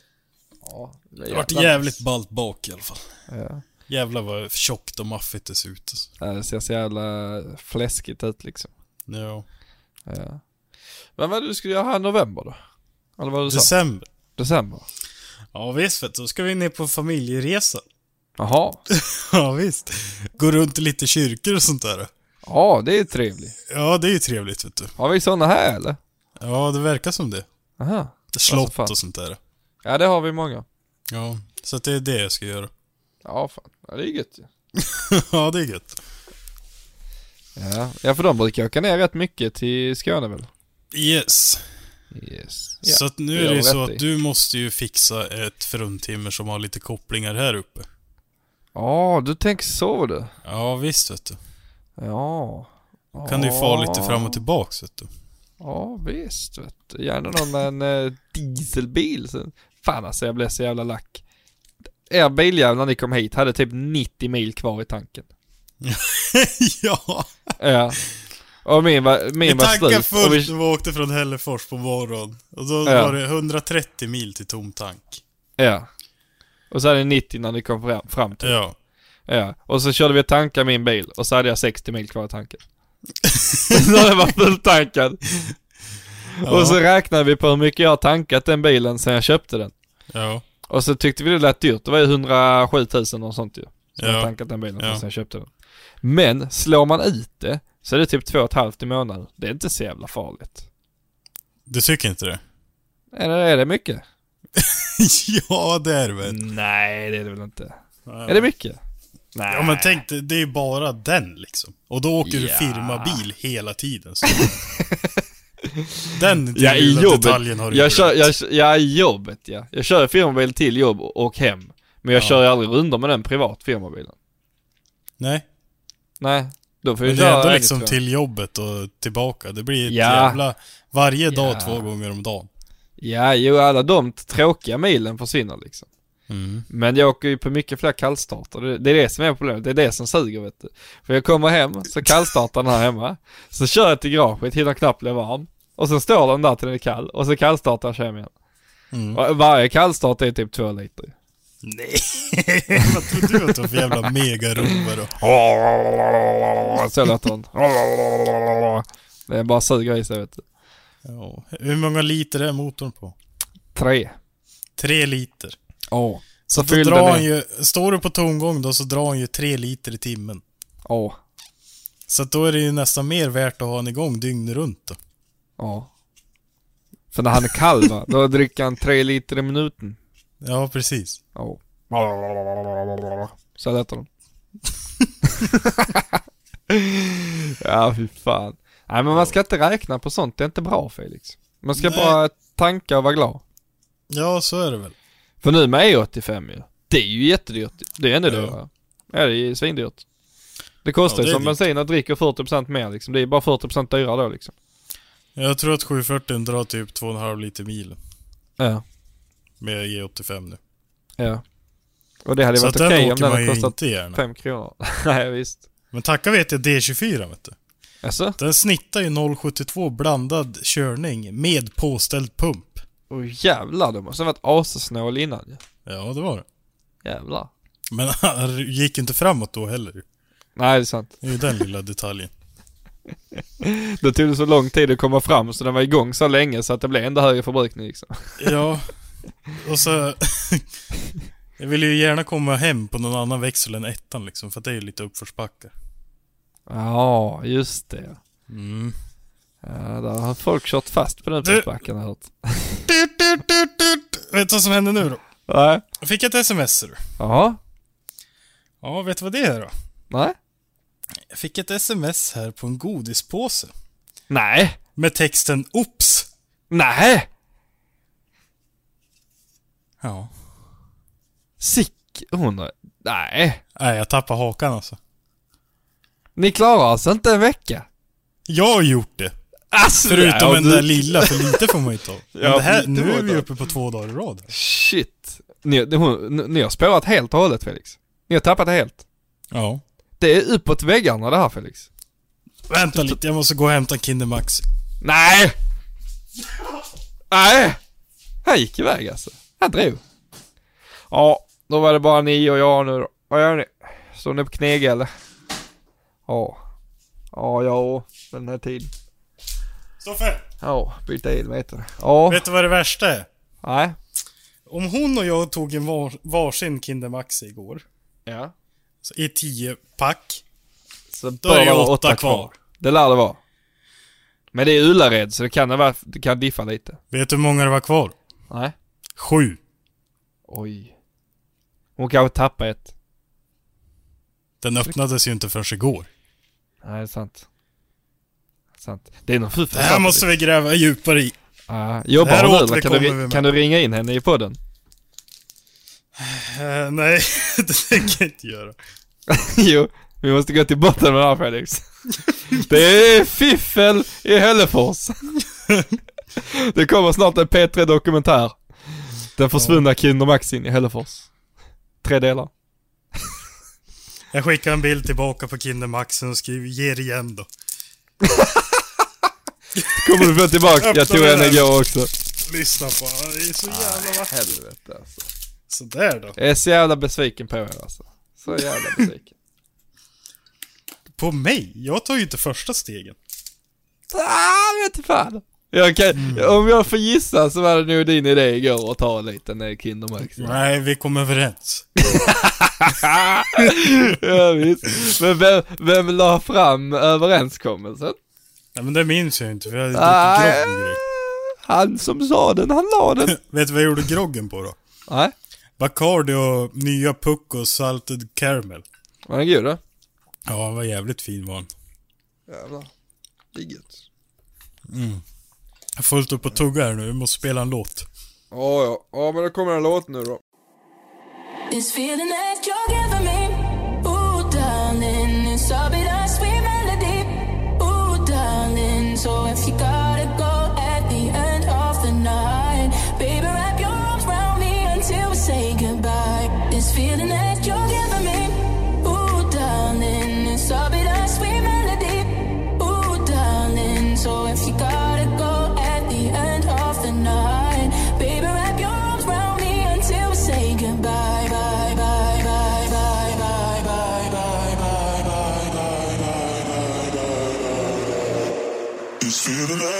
Ja, Det vart jävligt ballt bak i alla fall. Ja. Jävlar vad tjockt och maffigt det ser ut. alltså. Ja, det ser så jävla fläskigt ut liksom. Ja. Ja. Men vad du skulle göra här i november då? Eller vad du sa? December. December? Ja visst vet du, då ska vi ner på familjeresa. Jaha. Ja visst. Gå runt i lite kyrkor och sånt där. Ja, det är trevligt. Ja, det är ju trevligt vet du. Har vi sådana här eller? Ja, det verkar som det. Aha. Slott fan. och sånt där. Ja, det har vi många. Ja, så att det är det jag ska göra. Ja, fan. Ja, det är gött ju. ja, det är gött. Ja. ja, för de brukar åka ner rätt mycket till Skåne väl? Yes. Yes. Så att nu är det ju så rätt att i. du måste ju fixa ett fruntimmer som har lite kopplingar här uppe. Ja, du tänker så du. Ja, visst vet du. Ja. Kan du ju fara lite fram och tillbaks vet du. Ja, visst vet du. Gärna någon med en eh, dieselbil. Fan alltså, jag blev så jävla lack. Er biljävel när ni kom hit hade typ 90 mil kvar i tanken. ja. Ja. Och min var, Vi min var tankade slut. Och fullt vi, när vi åkte från Hällefors på morgonen. Och då Ja. var det 130 mil till tom tank. ja. Och så hade ni 90 när ni kom fram, fram till. Ja. Ja. Och så körde vi och tankade min bil och så hade jag 60 mil kvar i tanken. När den var fulltankad. Ja. Och så räknade vi på hur mycket jag har tankat den bilen sen jag köpte den. Ja. Och så tyckte vi det lät dyrt. Det var ju 107 000 och sånt ju. Så jag Ja. har tankat den bilen Ja. sen jag köpte den. Men slår man ut det så är det typ 2,5 i månaden. Det är inte så jävla farligt. Du tycker inte det? Eller är det mycket? ja, det är det väl. Nej, det är det väl inte. Ja. Är det mycket? Nej. Ja men tänk det är ju bara den liksom. Och då åker du Ja. firmabil hela tiden. Så. den Ja, i jobbet. detaljen har du Jag kör, jag, ja, i jobbet ja. Jag kör firmabil till jobb och hem. Men jag Ja. kör ju aldrig runder med den privat firmabilen. Nej, Nej, då får jag men det är ändå liksom till jobbet och tillbaka. Det blir ett Ja. jävla... Varje dag Ja. två gånger om dagen. Ja, jo alla de tråkiga milen försvinner liksom. Mm. Men jag åker ju på mycket fler kallstarter. Det, det är det som är problemet. Det är det som suger vet du. För jag kommer hem, så kallstartar den här hemma. Så kör jag till garaget, hinner knappt bli varm. Och så står den där till den är kall. Och så kallstartar jag och kör hem igen. Mm. Varje kallstart är typ två liter. Nej, vad tror du att du har för jävla megarover då? Så låter den. Det är bara suger i sig vet du. Ja. Hur många liter är motorn på? Tre. Tre liter. Åh. Så Så då drar han ju, står du på tomgång då så drar han ju tre liter i timmen. Åh. Så att då är det ju nästan mer värt att ha han igång dygnet runt då. Ja. För när han är kall va, då dricker han tre liter i minuten. Ja, precis. Ja. Så låter de. ja, fy fan. Nej men man ska inte räkna på sånt, det är inte bra Felix. Man ska Nej. bara tanka och vara glad. Ja, så är det väl. För nu med E85 ju. Det är ju jättedyrt. Det är ännu Ja. dyrare. Ja, det är ju svindyrt. Det kostar Ja, ju som bensin och dricker 40% mer liksom. Det är bara 40% dyrare då liksom. Jag tror att 740 drar typ 2,5 liter mil Ja. med E85 nu. Ja. Och det hade Så varit okej om åker den hade kostat inte gärna. 5 kronor. Nej visst. Men tacka vet jag D24 vet du. Alltså? Den snittar ju 0,72 blandad körning med påställd pump. Åh jävlar, det måste ha varit asesnål innan ju. Ja, det var det. Jävlar. Men han gick inte framåt då heller. Nej det är sant. Det är ju den lilla detaljen. Det tog det så lång tid att komma fram så den var igång så länge så att det blev ändå högre förbrukning liksom. Ja, och så... jag vill ju gärna komma hem på någon annan växel än ettan liksom, för att det är ju lite uppförsbacke. Ja, just det. Mm. Ja, där har folk kört fast på den uppförsbacken har jag hört. Vet du vad som händer nu då? Nej. Jag fick ett sms ser du. Jaha. Ja, vet du vad det är då? Nej. Jag fick ett sms här på en godispåse. Nej. Med texten OPS! Nej. Ja. Sick, hon nej. Nej, jag tappar hakan alltså. Ni klarar alltså inte en vecka? Jag har gjort det. Alltså, Förutom den du- där lilla, för lite får man ju ta. Men Ja, det här, nu är vi uppe på två dagar i rad. Shit. Ni, ni, ni har spårat helt och hållet Felix. Ni har tappat det helt. Ja. Det är uppåt väggarna det här Felix. Vänta lite, jag måste gå och hämta Kinder Max. Nej! Nej! Han gick iväg alltså. Han drog. Ja, då var det bara ni och jag nu då. Vad gör ni? Står ni på kneg eller? Ja. Ja, ja, den här tiden. Stoffe! Ja, byta elmeter. Ja. Vet du vad det värsta är? Nej. Om hon och jag tog en var, varsin Kinder Max igår, Ja. så i 10 pack, Så Då är det vara åtta kvar. Det lär det vara. Men det är Ullared så det kan, vara, det kan diffa lite. vet du hur många det var kvar? Nej. Sju. Oj. Hon kanske tappade ett. Den öppnades ju inte förrän igår. Nej, det är sant. Sant. Det är någon fuffens Det här måste vi gräva djupare i. Ja, jobbar hon nu? Kan du, kan du ringa in henne i podden? Eh, nej, det tänker jag inte göra. jo, vi måste gå till botten med det här Felix. det är fiffel i Hällefors. det kommer snart en P3 Dokumentär. Den försvunna Kinder Maxin i Hällefors. Tre delar. Jag skickar en bild tillbaka på Kinder Maxen och skriver ge det igen då. Kommer du få tillbaka? Jag tog en igår också. Lyssna på honom, det är så jävla vackert. Helvete alltså. Sådär då. Jag är så jävla besviken på er alltså. Så jävla besviken. På mig? Jag tar ju inte första stegen. ah, vet inte fan. Jag kan, Om jag får gissa så var det nog din idé igår att ta en liten eh, Kinder Maxi. Nej, vi kom överens. ja, visst. Men vem, vem la fram överenskommelsen? Nej men det minns jag inte, för jag hade Nej, druckit grogg och grejer. han som sa den, han la den. Vet du vad jag gjorde groggen på då? Nej, Bacardi och nya Pucko Salted Caramel. var den god då? Ja, han var jävligt fin var han. Jävlar. Det är gött. Jag har fullt upp på tugga här nu, vi måste spela en låt. Ja, ja. Ja, men då kommer en låt nu då. This feeling that you're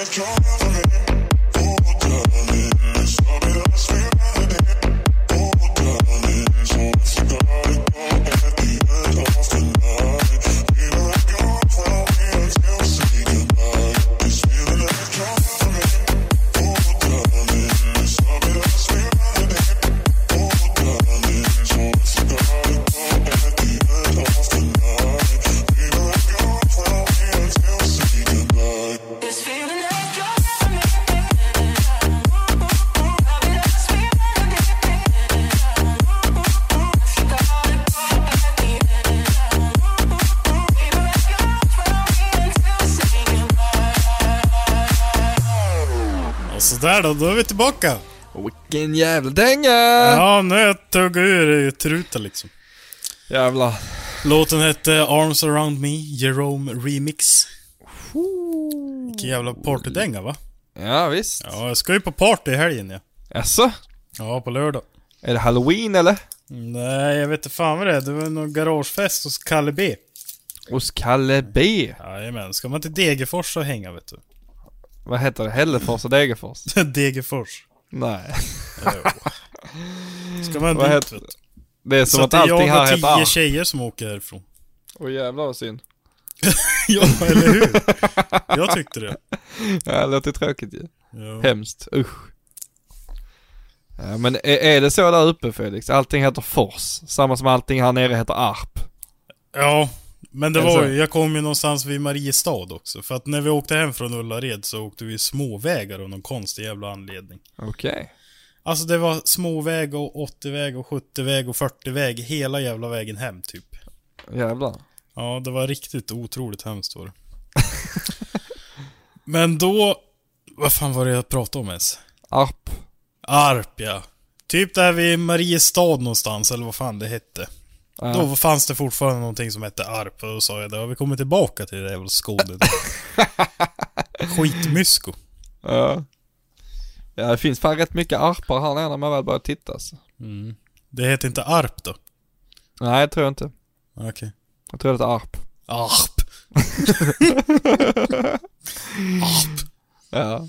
control. Sådär då, då är vi tillbaka. Vilken jävla dänga! Ja, nu har jag tuggat ur truten liksom. Jävlar. Låten hette Arms around me, Jerome Remix. Vilken jävla partydänga va? Ja, visst. Ja, jag ska ju på party i helgen ja. Jaså? Ja, på lördag. Är det halloween eller? Nej, jag vet inte fan vad det är. Det var någon garagefest hos Kalle B. Hos Kalle B. Jajamän, ska man till Degerfors och hänga vet du. Vad heter det? Hällefors och Degerfors? Degerfors. Nej. Ska man Vad dit heter vet. Det är som Så att att det är allting jag här och heter tio tjejer som åker härifrån. Åh jävlar vad synd. ja, eller hur? Jag tyckte det. Ja, det låter tråkigt ju. Ja. Hemskt. Usch. Ja, men är, är det så där uppe Felix? Allting heter Fors. Samma som allting här nere heter Arp. Ja, men det var så? ju, jag kom ju någonstans vid Mariestad också. För att när vi åkte hem från Ullared så åkte vi småvägar av någon konstig jävla anledning. Okej. Alltså det var småväg och 80-väg och 70-väg och 40-väg hela jävla vägen hem typ. Jävlar. Ja, det var riktigt otroligt hemskt var det. Men då... Vad fan var det jag pratade om ens? Arp. Arp ja. Typ där vid Mariestad någonstans, eller vad fan det hette. Ja. Då fanns det fortfarande någonting som hette Arp och då sa jag det har vi kommit tillbaka till det jävla Skåne. Skitmysko. Ja. Ja, det finns fan rätt mycket arpar här nere när man väl börjar titta alltså. Det heter inte Arp då? Nej, jag tror inte. Okej. Jag tror det är arp. Arp. Ja.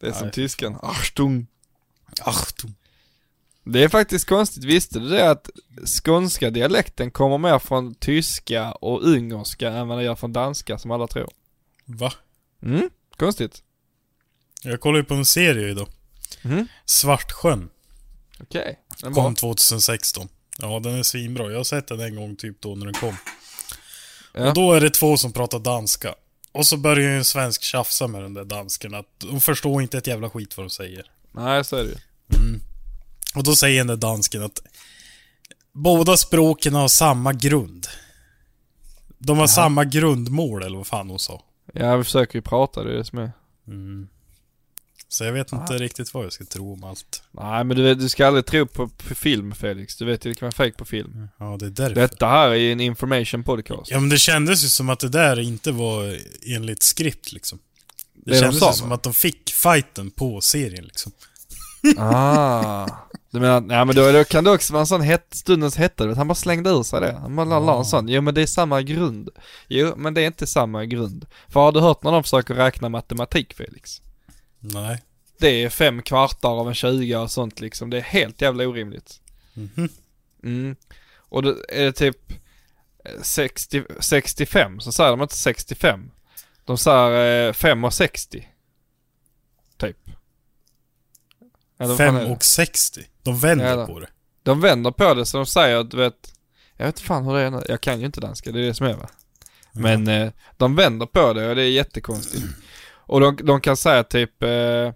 Det är som Nej, tyskan. Achtung. Achtung. Det är faktiskt konstigt, visste du det att skånska dialekten kommer mer från tyska och ungerska än vad det gör från danska som alla tror? Va? Mm, konstigt. Jag kollade ju på en serie idag. Mhm. Svartsjön. Okej. Den var- Kom 2016. Ja, den är svinbra. Jag har sett den en gång typ då när den kom. Ja. Och då är det två som pratar danska. Och så börjar ju en svensk tjafsa med den där dansken att de förstår inte ett jävla skit vad de säger. Nej, så är det ju. Och då säger den där dansken att båda språken har samma grund. De har samma grundmål, eller vad fan hon sa. Ja, vi försöker ju prata, det är det som är. Så jag vet inte riktigt vad jag ska tro om allt. Nej, men du, vet, du ska aldrig tro på, på film Felix. Du vet ju, det kan vara fake på film. Ja, det är därför. Detta här är ju en information podcast. Ja, men det kändes ju som att det där inte var enligt skript liksom. Det, Det de kändes sa, ju som att de fick fighten på serien liksom. Ah. Du menar, ja men då, då kan det också vara en sån het, stundens hetta, du vet, han bara slängde ur sig det. Han bara la, la en sån, jo men det är samma grund. Jo, men det är inte samma grund. För har du hört när de försöker räkna matematik Felix? Nej. Det är fem kvartar av en 20 och sånt liksom, det är helt jävla orimligt. Mhm. Mm. Och då är det typ eh, 60, 65, så säger de inte 65. De säger eh, 5 och 60. Typ. Eller vad fan är 5 det? och 60. De vänder Jävlar. på det. De vänder på det så de säger att du vet, jag vet fan hur det är jag kan ju inte danska, det är det som är va. Men eh, de vänder på det och det är jättekonstigt. Och de, de kan säga typ eh,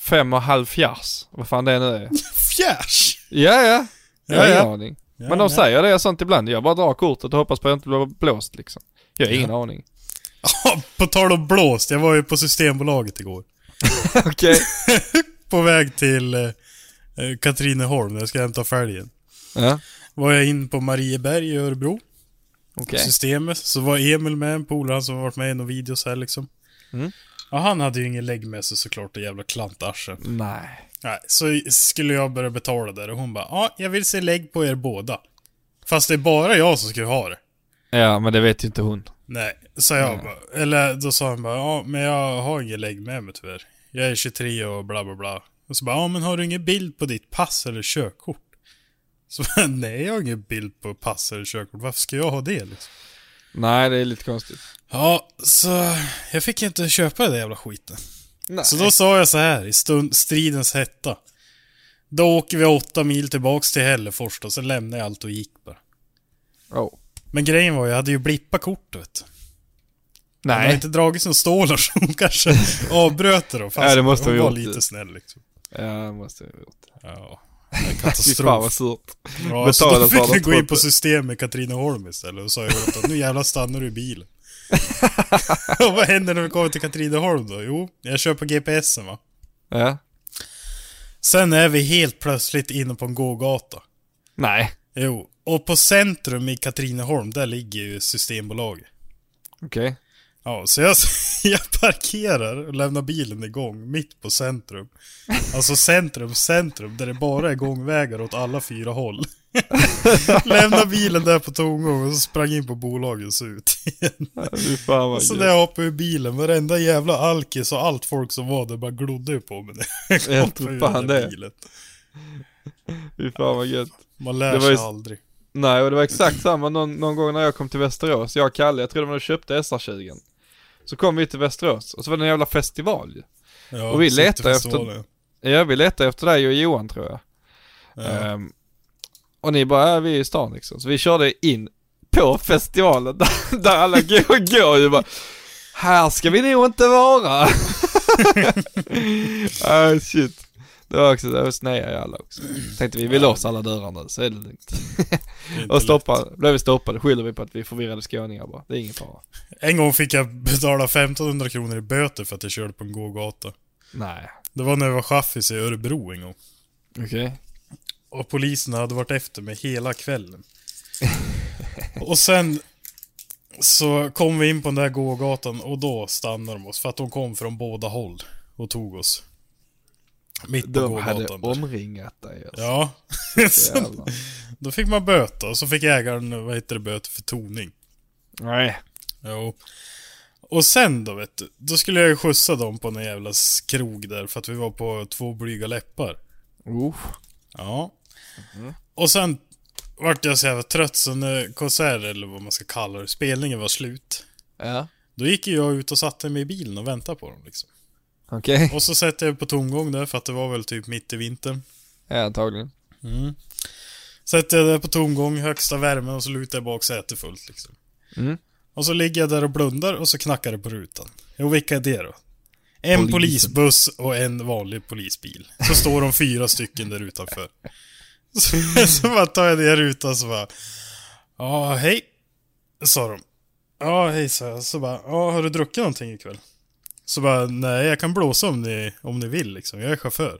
fem och halv fjärs, vad fan det nu är. Fjärs! Ja, ja. Jag har Ja, ingen ja. aning. Ja, Men de ja. säger det sånt ibland, jag bara drar kortet och hoppas på att jag inte blir blåst liksom. Jag har ingen aning. Ja, på tal om blåst. Jag var ju på Systembolaget igår. Okej. På väg till eh, eh, Katrineholm när jag ska hämta fälgen. Ja, Var jag in på Marieberg i Örebro. okej. Systemet. Så var Emil med, en polare han som varit med i några videos här liksom. Mm. Ja, han hade ju ingen lägg med sig såklart, det jävla klantarsel. Nej. Nej, så skulle jag börja betala där och hon bara ja, jag vill se lägg på er båda. Fast det är bara jag som ska ha det. Ja, men det vet ju inte hon. Nej, sa jag bara. Eller då sa han bara ja, men jag har ingen lägg med mig tyvärr. Jag är 23 och bla bla bla. Och så bara ja, men har du ingen bild på ditt pass eller körkort? Så bara, nej, jag har ingen bild på pass eller körkort. Varför ska jag ha det liksom? Nej, det är lite konstigt. Ja, så jag fick inte köpa den där jävla skiten. Nej. Så då sa jag så här i stund, stridens hetta. Då åker vi åtta mil tillbaks till Hällefors då, sen lämnade jag allt och gick bara. Oh. Men grejen var, jag hade ju blippat kortet du. Hon har Nej. inte dragit som stålar så hon kanske avbröt det då. Fast Ja, det måste hon ha var gjort lite snäll liksom. Ja, det måste jag ha gjort. Ja. det är Fy fan Katastrof. vad surt. Ja, så Betala då för fick vi gå in på trupper. system med Katrineholm istället och sa åt honom, nu jävlar stannar du i bilen. och vad händer när vi kommer till Katrineholm då? Jo, jag kör på GPSen va. Ja. Sen är vi helt plötsligt inne på en gågata. Nej. Jo, och på centrum i Katrineholm, där ligger ju Systembolaget. Okej. Ja, så jag, jag parkerar och lämnar bilen igång mitt på centrum. Alltså centrum, centrum, där det bara är gångvägar åt alla fyra håll. Lämnar bilen där på tomgång och så sprang in på bolaget och så ut igen. Vad Så när jag hoppade ur bilen, varenda jävla alkis och allt folk som var där bara glodde på mig. när Jag hoppade ur fan den där det. bilen. Fy fan vad gött. Man lär Det sig ju- aldrig. Nej, och det var exakt samma någon, någon gång när jag kom till Västerås. Jag och Kalle, jag tror de hade köpt SR20. Så kom vi till Västerås och så var det en jävla festival. Ja, Och vi letar Cityfestivalen. Ja, vi letade efter dig och Johan tror jag. Ja. Ehm, och ni bara, ja, vi är i stan liksom. Så vi körde in på festivalen där, där alla går går ju bara. Här ska vi nog inte vara. ah, shit. Det var också, var snea i alla också. Tänkte vi, vi låser alla dörrar nu så är det lugnt. Och stoppa, blev vi stoppade skyller vi på att vi är förvirrade skåningar bara. Det är ingen fara. En gång fick jag betala 1500 kronor i böter för att jag körde på en gågata. Nej. Det var när jag var chaffis i Örebro en gång. Okej. Och polisen hade varit efter mig hela kvällen. och sen så kom vi in på den där gågatan och då stannade de oss. För att de kom från båda håll och tog oss. Mitt på De hade gågatan. där. omringat dig alltså. Ja. Så då fick man böta och så fick ägaren, vad heter det, böter för toning. Nej. Jo. Och sen då vet du, då skulle jag ju skjutsa dem på en jävla krog där för att vi var på två blyga läppar. Uh. Ja. Och sen vart jag så jävla trött så när konsert eller vad man ska kalla det, spelningen var slut. Ja. Då gick jag ut och satte mig i bilen och väntade på dem liksom. Okej. Och så sätter jag på tomgång där för att det var väl typ mitt i vintern. Ja, antagligen. Mm. Sätter jag där på tomgång, högsta värmen och så lutar jag bak sätet fullt liksom. Mm. Och så ligger jag där och blundar och så knackar det på rutan. Jo, vilka är det då? En Polisen. polisbuss och en vanlig polisbil. Så står de fyra stycken där utanför. Så, så bara tar jag ner rutan så bara... Ja, hej. Sa de. Ja, hej sa jag. Så bara, ja, har du druckit någonting ikväll? Så bara, nej jag kan blåsa om ni, om ni vill liksom. Jag är chaufför.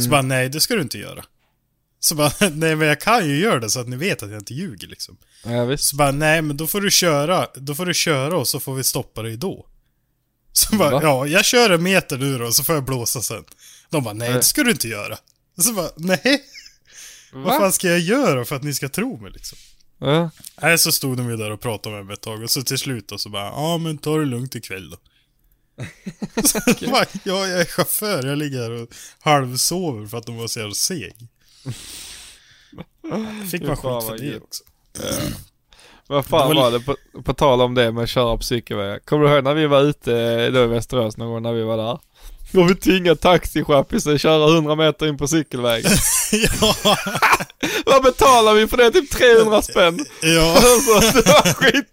Så bara, nej det ska du inte göra. Så bara, nej men jag kan ju göra det så att ni vet att jag inte ljuger liksom. Ja, visst. Så bara, nej men då får du köra, då får du köra och så får vi stoppa dig då. Så bara, Va? ja jag kör en meter nu då, så får jag blåsa sen. De bara, nej det ska du inte göra. Så bara, nej. Vad fan ska jag göra för att ni ska tro mig liksom? Ja. Nej, så stod de ju där och pratade med mig ett tag och så till slut då så bara, ja men ta det lugnt ikväll då. ja, jag är chaufför, jag ligger här och halvsover för att de var så jävla seg. Fick man skit för det också. Vad fan Det var var det, på, på tal om det med att köra på cykelvägar. Kommer du ihåg när vi var ute då i Västerås någon gång när vi var där? Och vi tvingade taxichaffisen att köra 100 meter in på cykelvägen. ja, Vad betalar vi för det? Typ 300 spänn. ja. Alltså det var skit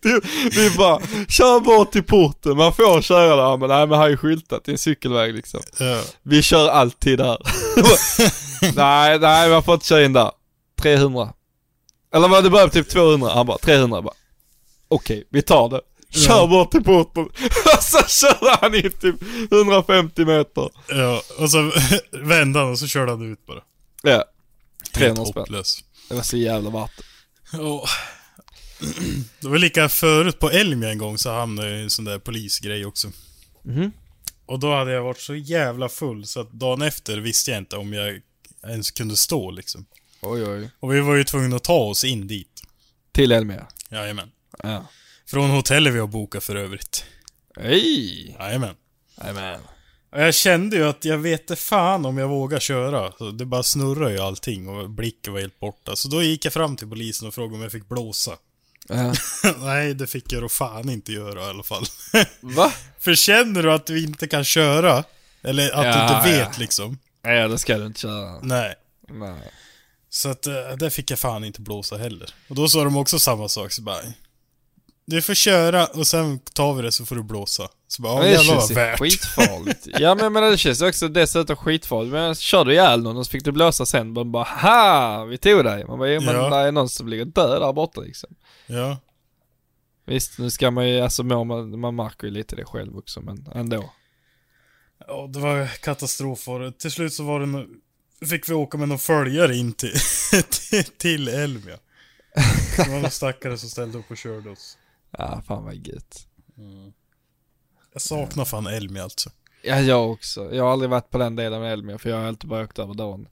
Vi bara, kör bort till porten, man får köra där. Men nej men här är skyltat, det är en cykelväg liksom. ja. Vi kör alltid där. nej, nej man får inte köra in där. 300. Eller vad det började typ 200, han bara 300 bara. Okej, vi tar det. Kör Ja. bort till porten. Och så körde han in typ 150 meter. Ja, och så vände han och så körde han ut bara. Ja. 300 Helt spänn. hopplös. Det var så jävla det. Ja. Det var lika förut på Elmia en gång så hamnade jag i en sån där polisgrej också. Mhm. Och då hade jag varit så jävla full så att dagen efter visste jag inte om jag ens kunde stå liksom. Oj oj. Och vi var ju tvungna att ta oss in dit. Till Elmia. Jajamän. Ja. Från hotellet vi har bokat för övrigt. Hej! Jajamän. Jajamän. Och jag kände ju att jag vet fan om jag vågar köra. Så det bara snurrar ju allting och blicken var helt borta. Så då gick jag fram till polisen och frågade om jag fick blåsa. Ja. Nej, det fick jag då fan inte göra i alla fall. Va? För känner du att du inte kan köra, eller att du Ja, inte vet ja. liksom. Nej det ska du inte köra. Nej. Nej. Så att eh, där fick jag fan inte blåsa heller. Och då sa de också samma sak, så bara... Du får köra och sen tar vi det så får du blåsa. Så bara, ja Men det känns ju skitfarligt. ja men, men det känns också dessutom skitfarligt. Men kör du ihjäl någon och så fick du blåsa sen. Man bara ha vi tog dig. Man bara, jo, men Ja. det är någon som ligger död där borta liksom. Ja. Visst, nu ska man ju, alltså man, man märker ju lite det själv också men ändå. Ja, det var katastrof var det. Till slut så var det no... Fick vi åka med någon följare in till, till, till Elmia. Det var någon stackare som ställde upp och körde oss. Ja, fan vad gött. Jag saknar fan Elmia alltså. Ja, jag också. Jag har aldrig varit på den delen med Elmia för jag har alltid bara åkt över dagen.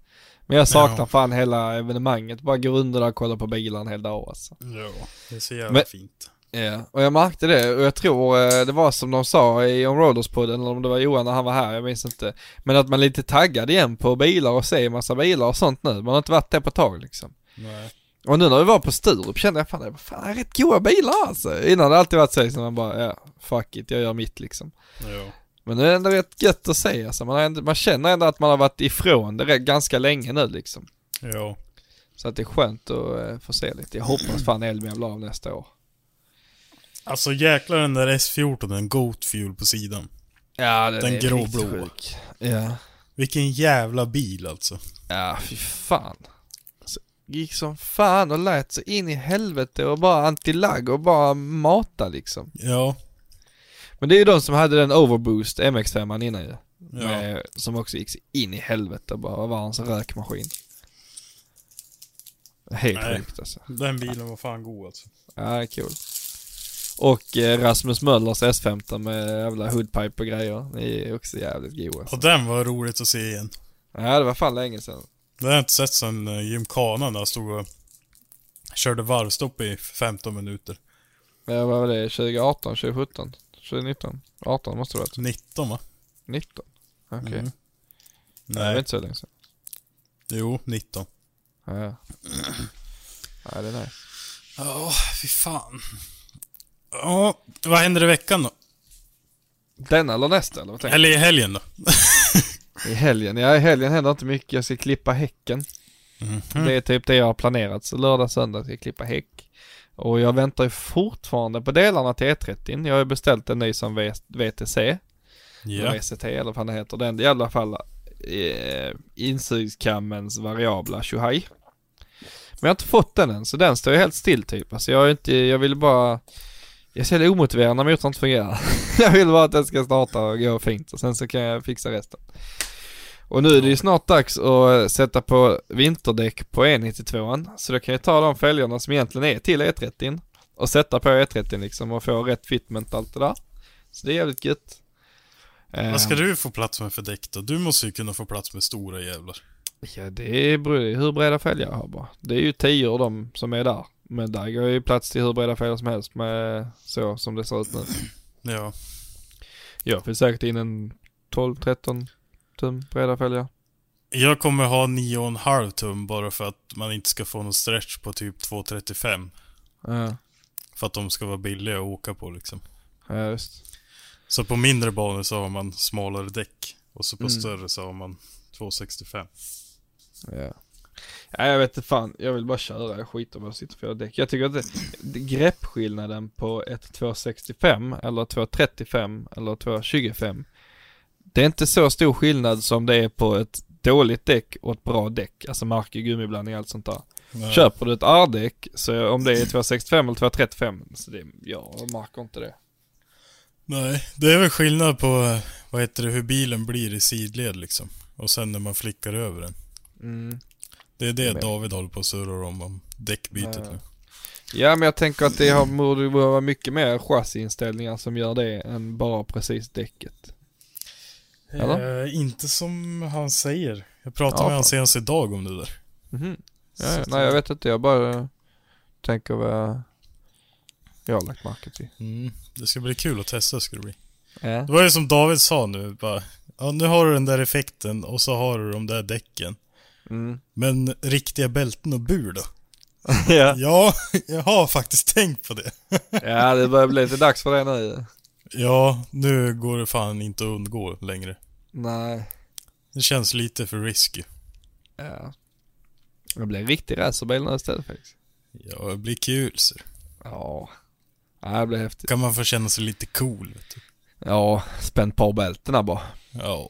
Men jag saknar Ja. fan hela evenemanget. Bara gå runt där och kolla på bilar en hel dag alltså. Ja, det är så jävla Men- fint. Ja, och jag märkte det och jag tror eh, det var som de sa i Onroaders-podden eller om det var Johan när han var här, jag minns inte. Men att man är lite taggad igen på bilar och se massa bilar och sånt nu. Man har inte varit det på ett tag liksom. Nej. Och nu när vi var på Sturup kände jag fan, det fan rätt goa bilar alltså. Innan det alltid varit så liksom, man bara, ja, fuck it, jag gör mitt liksom. Ja. Men nu är det ändå rätt gött att se alltså. Man, ändå, man känner ändå att man har varit ifrån det ganska länge nu liksom. Ja. Så att det är skönt att eh, få se lite. Jag hoppas fan Elmia blir av nästa år. Alltså jäklar den där S14, den Goat Fuel på sidan. Ja, den, Den är gråblå. Ja. Vilken jävla bil alltså. Ja, fy fan. Gick som fan och lät så in i helvete och bara anti-lag och bara mata liksom. Ja. Men det är ju de som hade den overboost MX5 innan ju. Ja. Med, som också gick in i helvete och bara var sån rökmaskin. Helt Nej. sjukt alltså. Den bilen var fan god alltså. Ja, cool. Och eh, Rasmus Möllers S15 med jävla hoodpipe och grejer. Det är också jävligt god alltså. Och den var roligt att se igen. Ja, det var fan länge sedan. Det har jag inte sett sen uh, gymkhana när jag stod och körde varvstopp i 15 minuter. Men vad var det? 2018, 2017, 2019? 18 måste det vara. 19 va? 19? Okej. Mm. Det var Nej, inte så länge sedan. jo 19. Ja, ja. Ja, det är nice. Ja, fy fan. Ja, vad händer i veckan då? Denna eller nästa eller vad tänker Eller i helgen då? I helgen? Ja, i helgen händer inte mycket. Jag ska klippa häcken. Mhm. Det är typ det jag har planerat. Så lördag, söndag ska jag klippa häck. Och jag väntar ju fortfarande på delarna till E30. Jag har ju beställt en ny som V- VTC. Ja. VCT eller vad fan det heter. Den i alla fall eh, insugskammens variabla tjohaj. Men jag har inte fått den än, så den står ju helt still typ. Alltså jag är inte, jag vill bara jag ser det omotiverad när motorn inte fungerar. jag vill bara att den ska starta och gå fint och sen så kan jag fixa resten. Och nu är det ju snart dags att sätta på vinterdäck på E92an. Så då kan jag ta de fälgarna som egentligen är till E30 och sätta på E30 liksom och få rätt fitment och allt det där. Så det är jävligt gött. Vad ska Ehm, du få plats med för däck då? Du måste ju kunna få plats med stora jävlar. Ja det beror hur breda fälgar jag har bara. Det är ju tio de som är där. Men där går ju plats till hur breda fälgar som helst med så som det ser ut nu. Ja. Jag får säkert in en 12-13 tum breda fälgar. Jag kommer ha 9,5 tum bara för att man inte ska få någon stretch på typ 2,35. Ja, För att de ska vara billiga att åka på liksom. ja just. Så på mindre banor så har man smalare däck. Och så på Mm. större så har man 2,65. Ja. Ja jag vet inte fan, jag vill bara köra. Jag skiter om jag sitter på däck. Jag tycker att det, det, greppskillnaden på ett 265 eller 235 eller 225 Det är inte så stor skillnad som det är på ett dåligt däck och ett bra däck. Alltså mark, gummiblandning och allt sånt där. Ja. Köper du ett R-däck, så om det är 265 eller 235, så det, jag märker inte det. Nej, det är väl skillnad på, eh, vad heter det, hur bilen blir i sidled liksom. Och sen när man flickar över den. Mm. Det är det Men- David håller på och surrar om, om däckbytet Ja. nu. Ja men jag tänker att det har, borde vara mycket mer chassiinställningar som gör det än bara precis däcket. Eller? Eh, inte som han säger. Jag pratade Ja, med honom senast idag om det där. Ja, Så ja, nej jag vet inte, jag bara tänker vad jag har lagt märke till. Mm, det ska bli kul att testa ska det bli. Ja. Det var ju som David sa nu, bara, ja nu har du den där effekten och så har du de där däcken. Mm. Men riktiga bälten och bur då? ja. Ja, jag har faktiskt tänkt på det. ja det börjar bli lite dags för det nu. Ja, nu går det fan inte att undgå längre. Nej. Det känns lite för risky. Ja. Det blir en riktig racerbil nu istället faktiskt. Ja, det blir kul så. Ja. Ja det blir häftigt. Kan man få känna sig lite cool vet du. Ja, spänn på bältena bara. Ja,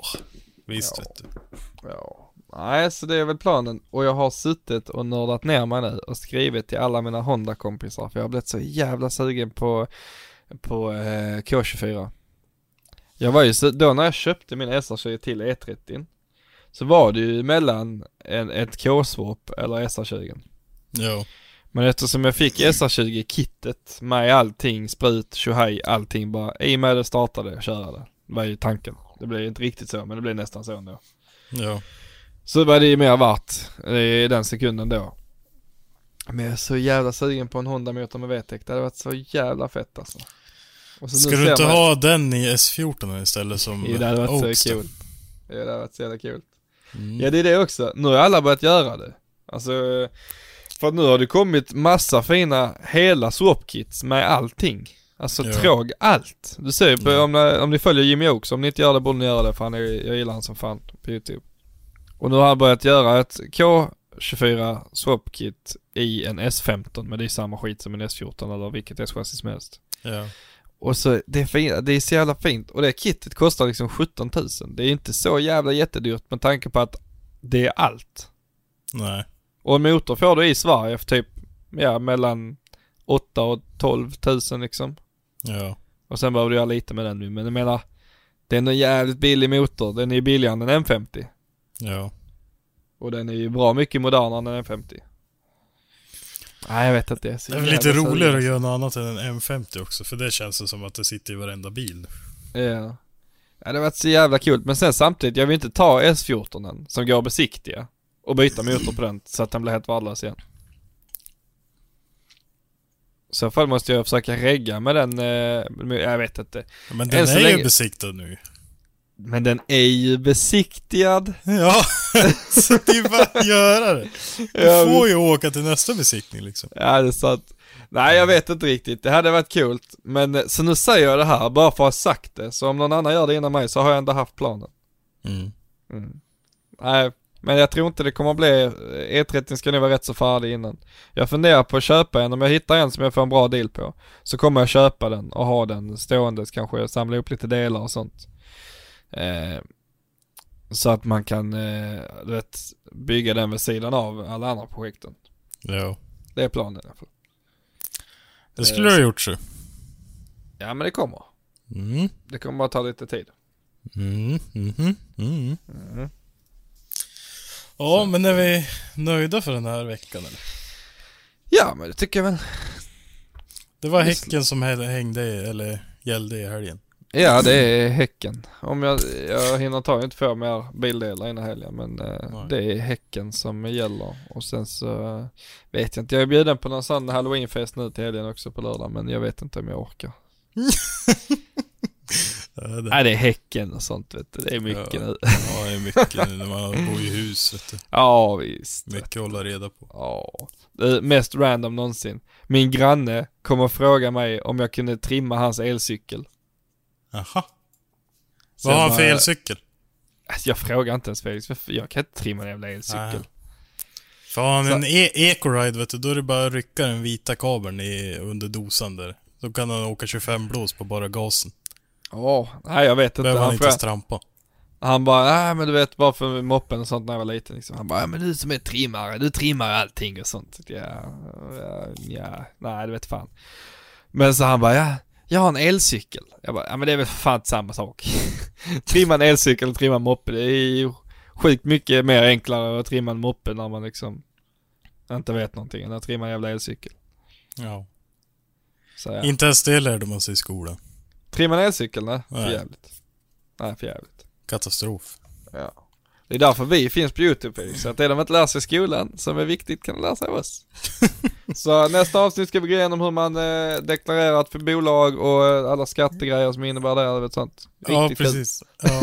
visst Ja. vet du. Ja. Nej, så det är väl planen. Och jag har suttit och nördat ner mig nu och skrivit till alla mina Honda-kompisar. För jag har blivit så jävla sugen på, på eh, K24. Jag var ju så, då när jag köpte min SR20 till E30. Så var det ju mellan en, ett K-swap eller SR20. Ja. Men eftersom jag fick SR20-kittet med allting, sprut, tjohej, allting bara i med det startade och köra det. Det var ju tanken. Det blev inte riktigt så, men det blev nästan så ändå. Ja. Så var det ju mer värt i den sekunden då. Men jag är så jävla sugen på en Honda-motor med VTEC. Det hade varit så jävla fett alltså. Och så Ska du inte man- ha den i S14 istället som Jo, det hade varit Oaks så kul. Ja, det hade varit så jävla kul. Mm. Ja, det är det också. Nu har alla börjat göra det. Alltså, för att nu har det kommit massa fina hela swap-kits med allting. Alltså Ja. tråg, allt. Du ser ju på, Ja. om, om ni följer Jimmy Oaks, om ni inte gör det borde ni göra det för han är, jag gillar han som fan på YouTube. Och nu har han börjat göra ett K24 swap-kit i en S15, men det är samma skit som en S14 eller vilket S-chassi som helst. Ja. Och så, det är, fint, det är så jävla fint. Och det kittet kostar liksom 17 000. Det är inte så jävla jättedyrt med tanke på att det är allt. Nej. Och en motor får du i Sverige för typ, ja mellan 8 och 12 000 liksom. Ja. Och sen behöver du göra lite med den nu. Men jag menar, det är en jävligt billig motor. Den är billigare än en M50. Ja. Och den är ju bra mycket modernare än en M50. Nej jag vet inte. Det är, så Det är väl lite roligare att göra något annat än en M50 också, för det känns det som att det sitter i varenda bil. Ja. Ja det har varit så jävla kul. Men sen samtidigt, jag vill inte ta S14 som går att besiktiga. Och byta motor på den så att den blir helt värdelös igen. I så fall måste jag försöka regga med den, eh, jag vet inte. Men den Än är länge- ju besiktad nu. Men den är ju besiktigad. Ja, så det är bara att göra det. Du får ju åka till nästa besiktning liksom. Ja det är sant. Nej jag vet inte riktigt, det hade varit kul. Men eh, så nu säger jag det här bara för att ha sagt det. Så om någon annan gör det innan mig så har jag ändå haft planen. Mm. Nej, men jag tror inte det kommer att bli, E30 ska nog vara rätt så färdig innan. Jag funderar på att köpa en, om jag hittar en som jag får en bra deal på. Så kommer jag köpa den och ha den ståendes kanske, samla ihop lite delar och sånt. Eh, så att man kan, eh, vet, bygga den vid sidan av alla andra projekten. Ja. Det är planen i alla fall. Det skulle du ha gjort så. Ja men det kommer. Mm. Det kommer bara ta lite tid. Mm. Mhm. Mm. Ja, men är vi nöjda för den här veckan eller? Ja men det tycker jag väl. Det var Häcken som hä- hängde, eller gällde i helgen. Ja det är Häcken. Om jag, jag hinner ta inte för mer bildelar innan helgen men eh, det är Häcken som gäller. Och sen så eh, vet jag inte, jag är bjuden på någon sån halloweenfest nu till helgen också på lördag men jag vet inte om jag orkar. Ja, det, Nej det är Häcken och sånt vet du, det är mycket Ja. nu. ja, det är mycket nu när man bor i hus vet du. Ja visst. Mycket att hålla reda på. Ja. Det mest random någonsin. Min granne kommer fråga mig om jag kunde trimma hans elcykel. Jaha. Vad har han för elcykel? Alltså, jag frågar inte ens Felix, jag kan inte trimma en jävla elcykel. Nej. För har han en e- Ecoride vet du, då är det bara att rycka den vita kabeln i, under dosan där. Då kan han åka 25 blås på bara gasen. Åh, nej jag vet inte. Behöver han Han, inte fråga, ens trampa. han bara, nej men du vet bara för moppen och sånt när jag var liten liksom. Han bara, ja men du som är trimmare, du trimmar allting och sånt. Ja, ja, ja, nej det vet fan. Men så han bara, ja, jag har en elcykel. Jag bara, ja men det är väl för fan samma sak. trimma en elcykel och trimma en moppe, det är ju sjukt mycket mer enklare att trimma en moppe när man liksom inte vet någonting än att trimma en jävla elcykel. Ja. Så ja. Inte ens det lärde man sig i skolan. Trimma en elcykel, nej, för Nej. jävligt. Nej, för jävligt. Katastrof. Ja. Det är därför vi finns på YouTube. Så att det de inte lär sig i skolan som är viktigt kan de lära sig av oss. så nästa avsnitt ska vi gå igenom hur man eh, deklarerat för bolag och eh, alla skattegrejer som innebär det och sånt. Ja, Riktigt precis. Ja.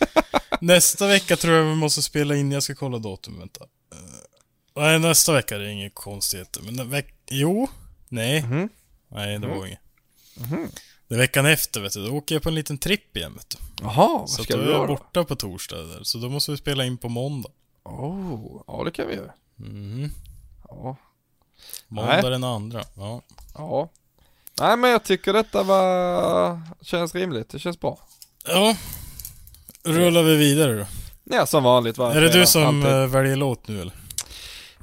nästa vecka tror jag vi måste spela in, jag ska kolla datum, vänta. Eh, nej, nästa vecka är det inget konstigheter. Men veck... Jo. Nej. Mhm. Nej, det var inget. Det är veckan efter vet du, då åker jag på en liten tripp igen vet du. Jaha, vad Så ska du då är göra jag borta på torsdag där. Så då måste vi spela in på måndag. Oh, ja det kan vi göra. Mhm. Ja. Måndag Nej. den andra. Ja. ja. Nej men jag tycker detta var, känns rimligt. Det känns bra. Ja. Rullar vi vidare då? Ja som vanligt va? är det du som Alltid. eh, väljer låt nu eller?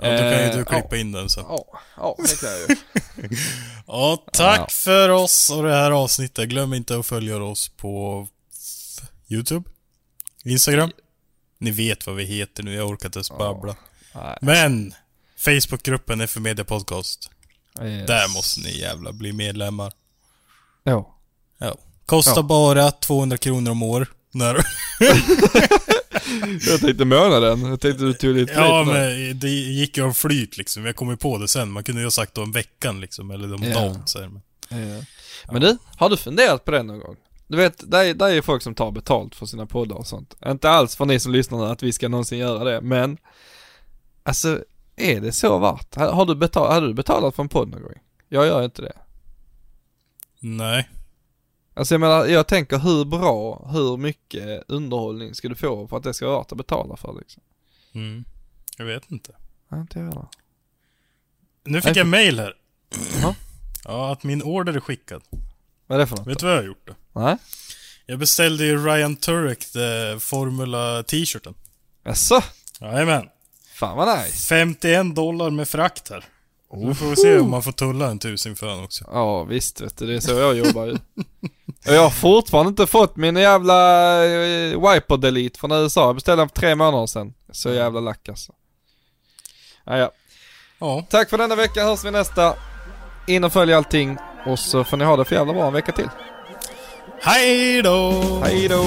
Ja, då kan ju Eh, du klippa ja. in den sen. Ja, ja det kan jag ju. Ja, tack Ja. för oss och det här avsnittet. Glöm inte att följa oss på YouTube, Instagram. Ni vet vad vi heter nu, jag orkar inte ens babbla. Nej. Men! Facebookgruppen är för Media Podcast. Yes. Där måste ni jävla bli medlemmar. Ja. Ja. Kostar Ja. bara 200 kronor om år. När... Jag tänkte månaden. Jag tänkte du tog lite Ja, men det gick ju av flyt liksom. Jag kom ju på det sen. Man kunde ju ha sagt om veckan liksom, eller om Ja. dagen. Så här. Men... Ja. Men du, har du funderat på det någon gång? Du vet, där är, där är ju folk som tar betalt för sina poddar och sånt. Inte alls för ni som lyssnar att vi ska någonsin göra det, men Alltså, är det så värt? Har har du betalat, har du betalat för en podd någon gång? Jag gör inte det. Nej. Alltså jag menar, jag tänker hur bra, hur mycket underhållning ska du få för att det ska vara värt att betala för liksom? Mm. Jag vet inte. Ja, inte jag heller. Nu fick Nej, jag mail här. Ja. Ja, att min order är skickad. Vad är det för något? Vet du vad jag har gjort då? Nej? Jag beställde ju Ryan Turek, eh, Formula t-shirten. Jaså? Jajamän. Fan vad nice. 51 dollar med frakt här. Nu får vi se om man får tulla en tusing för den också. Ja visst vet du, det är så jag jobbar ju. Och jag har fortfarande inte fått min jävla eh, Wiper Delete från USA. Jag beställde den för tre månader sedan. Så jävla lack alltså. Ja, ja. Ja. Tack för denna vecka, hörs vi nästa. In och följ allting. Och så får ni ha det för jävla bra en vecka till. Hej då! Hej då!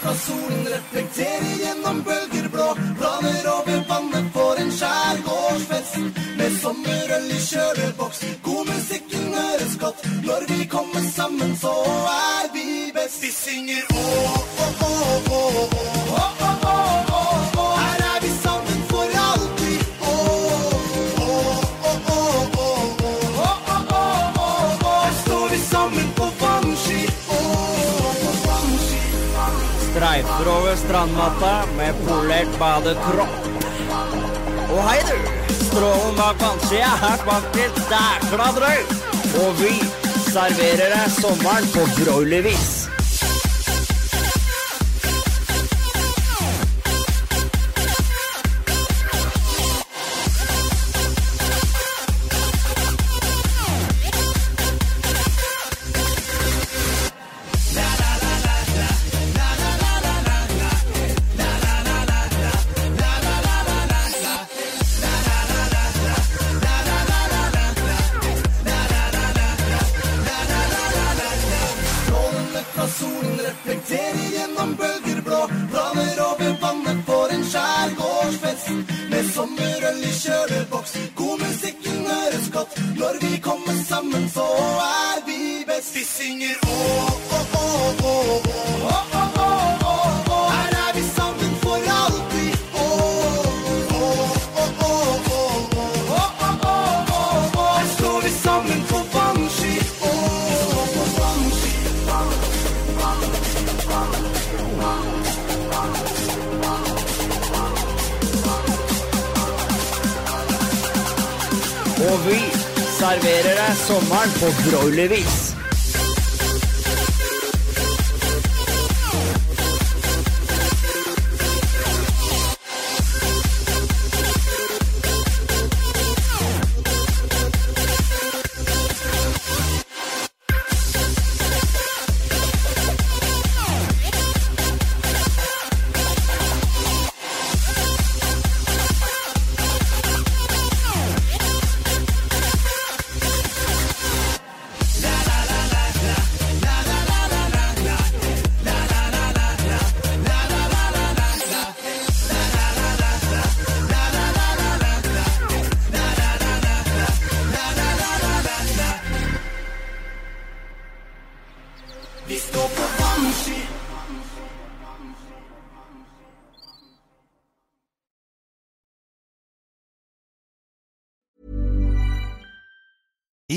Fra solen reflekterer gjennom bølger blå Planer over vannet for en skjærgårdsfest Med sommerøl i kjøleboks sammen så er vi best Vi synger åh, åh, åh, åh, åh er Streifer over strandmatta med polert badekropp. Og hei du, strålen bak vannskia er vakkert dækla drøy. Og vi serverer deg sommeren på broilervis. Serverer deg sommeren på broilervis.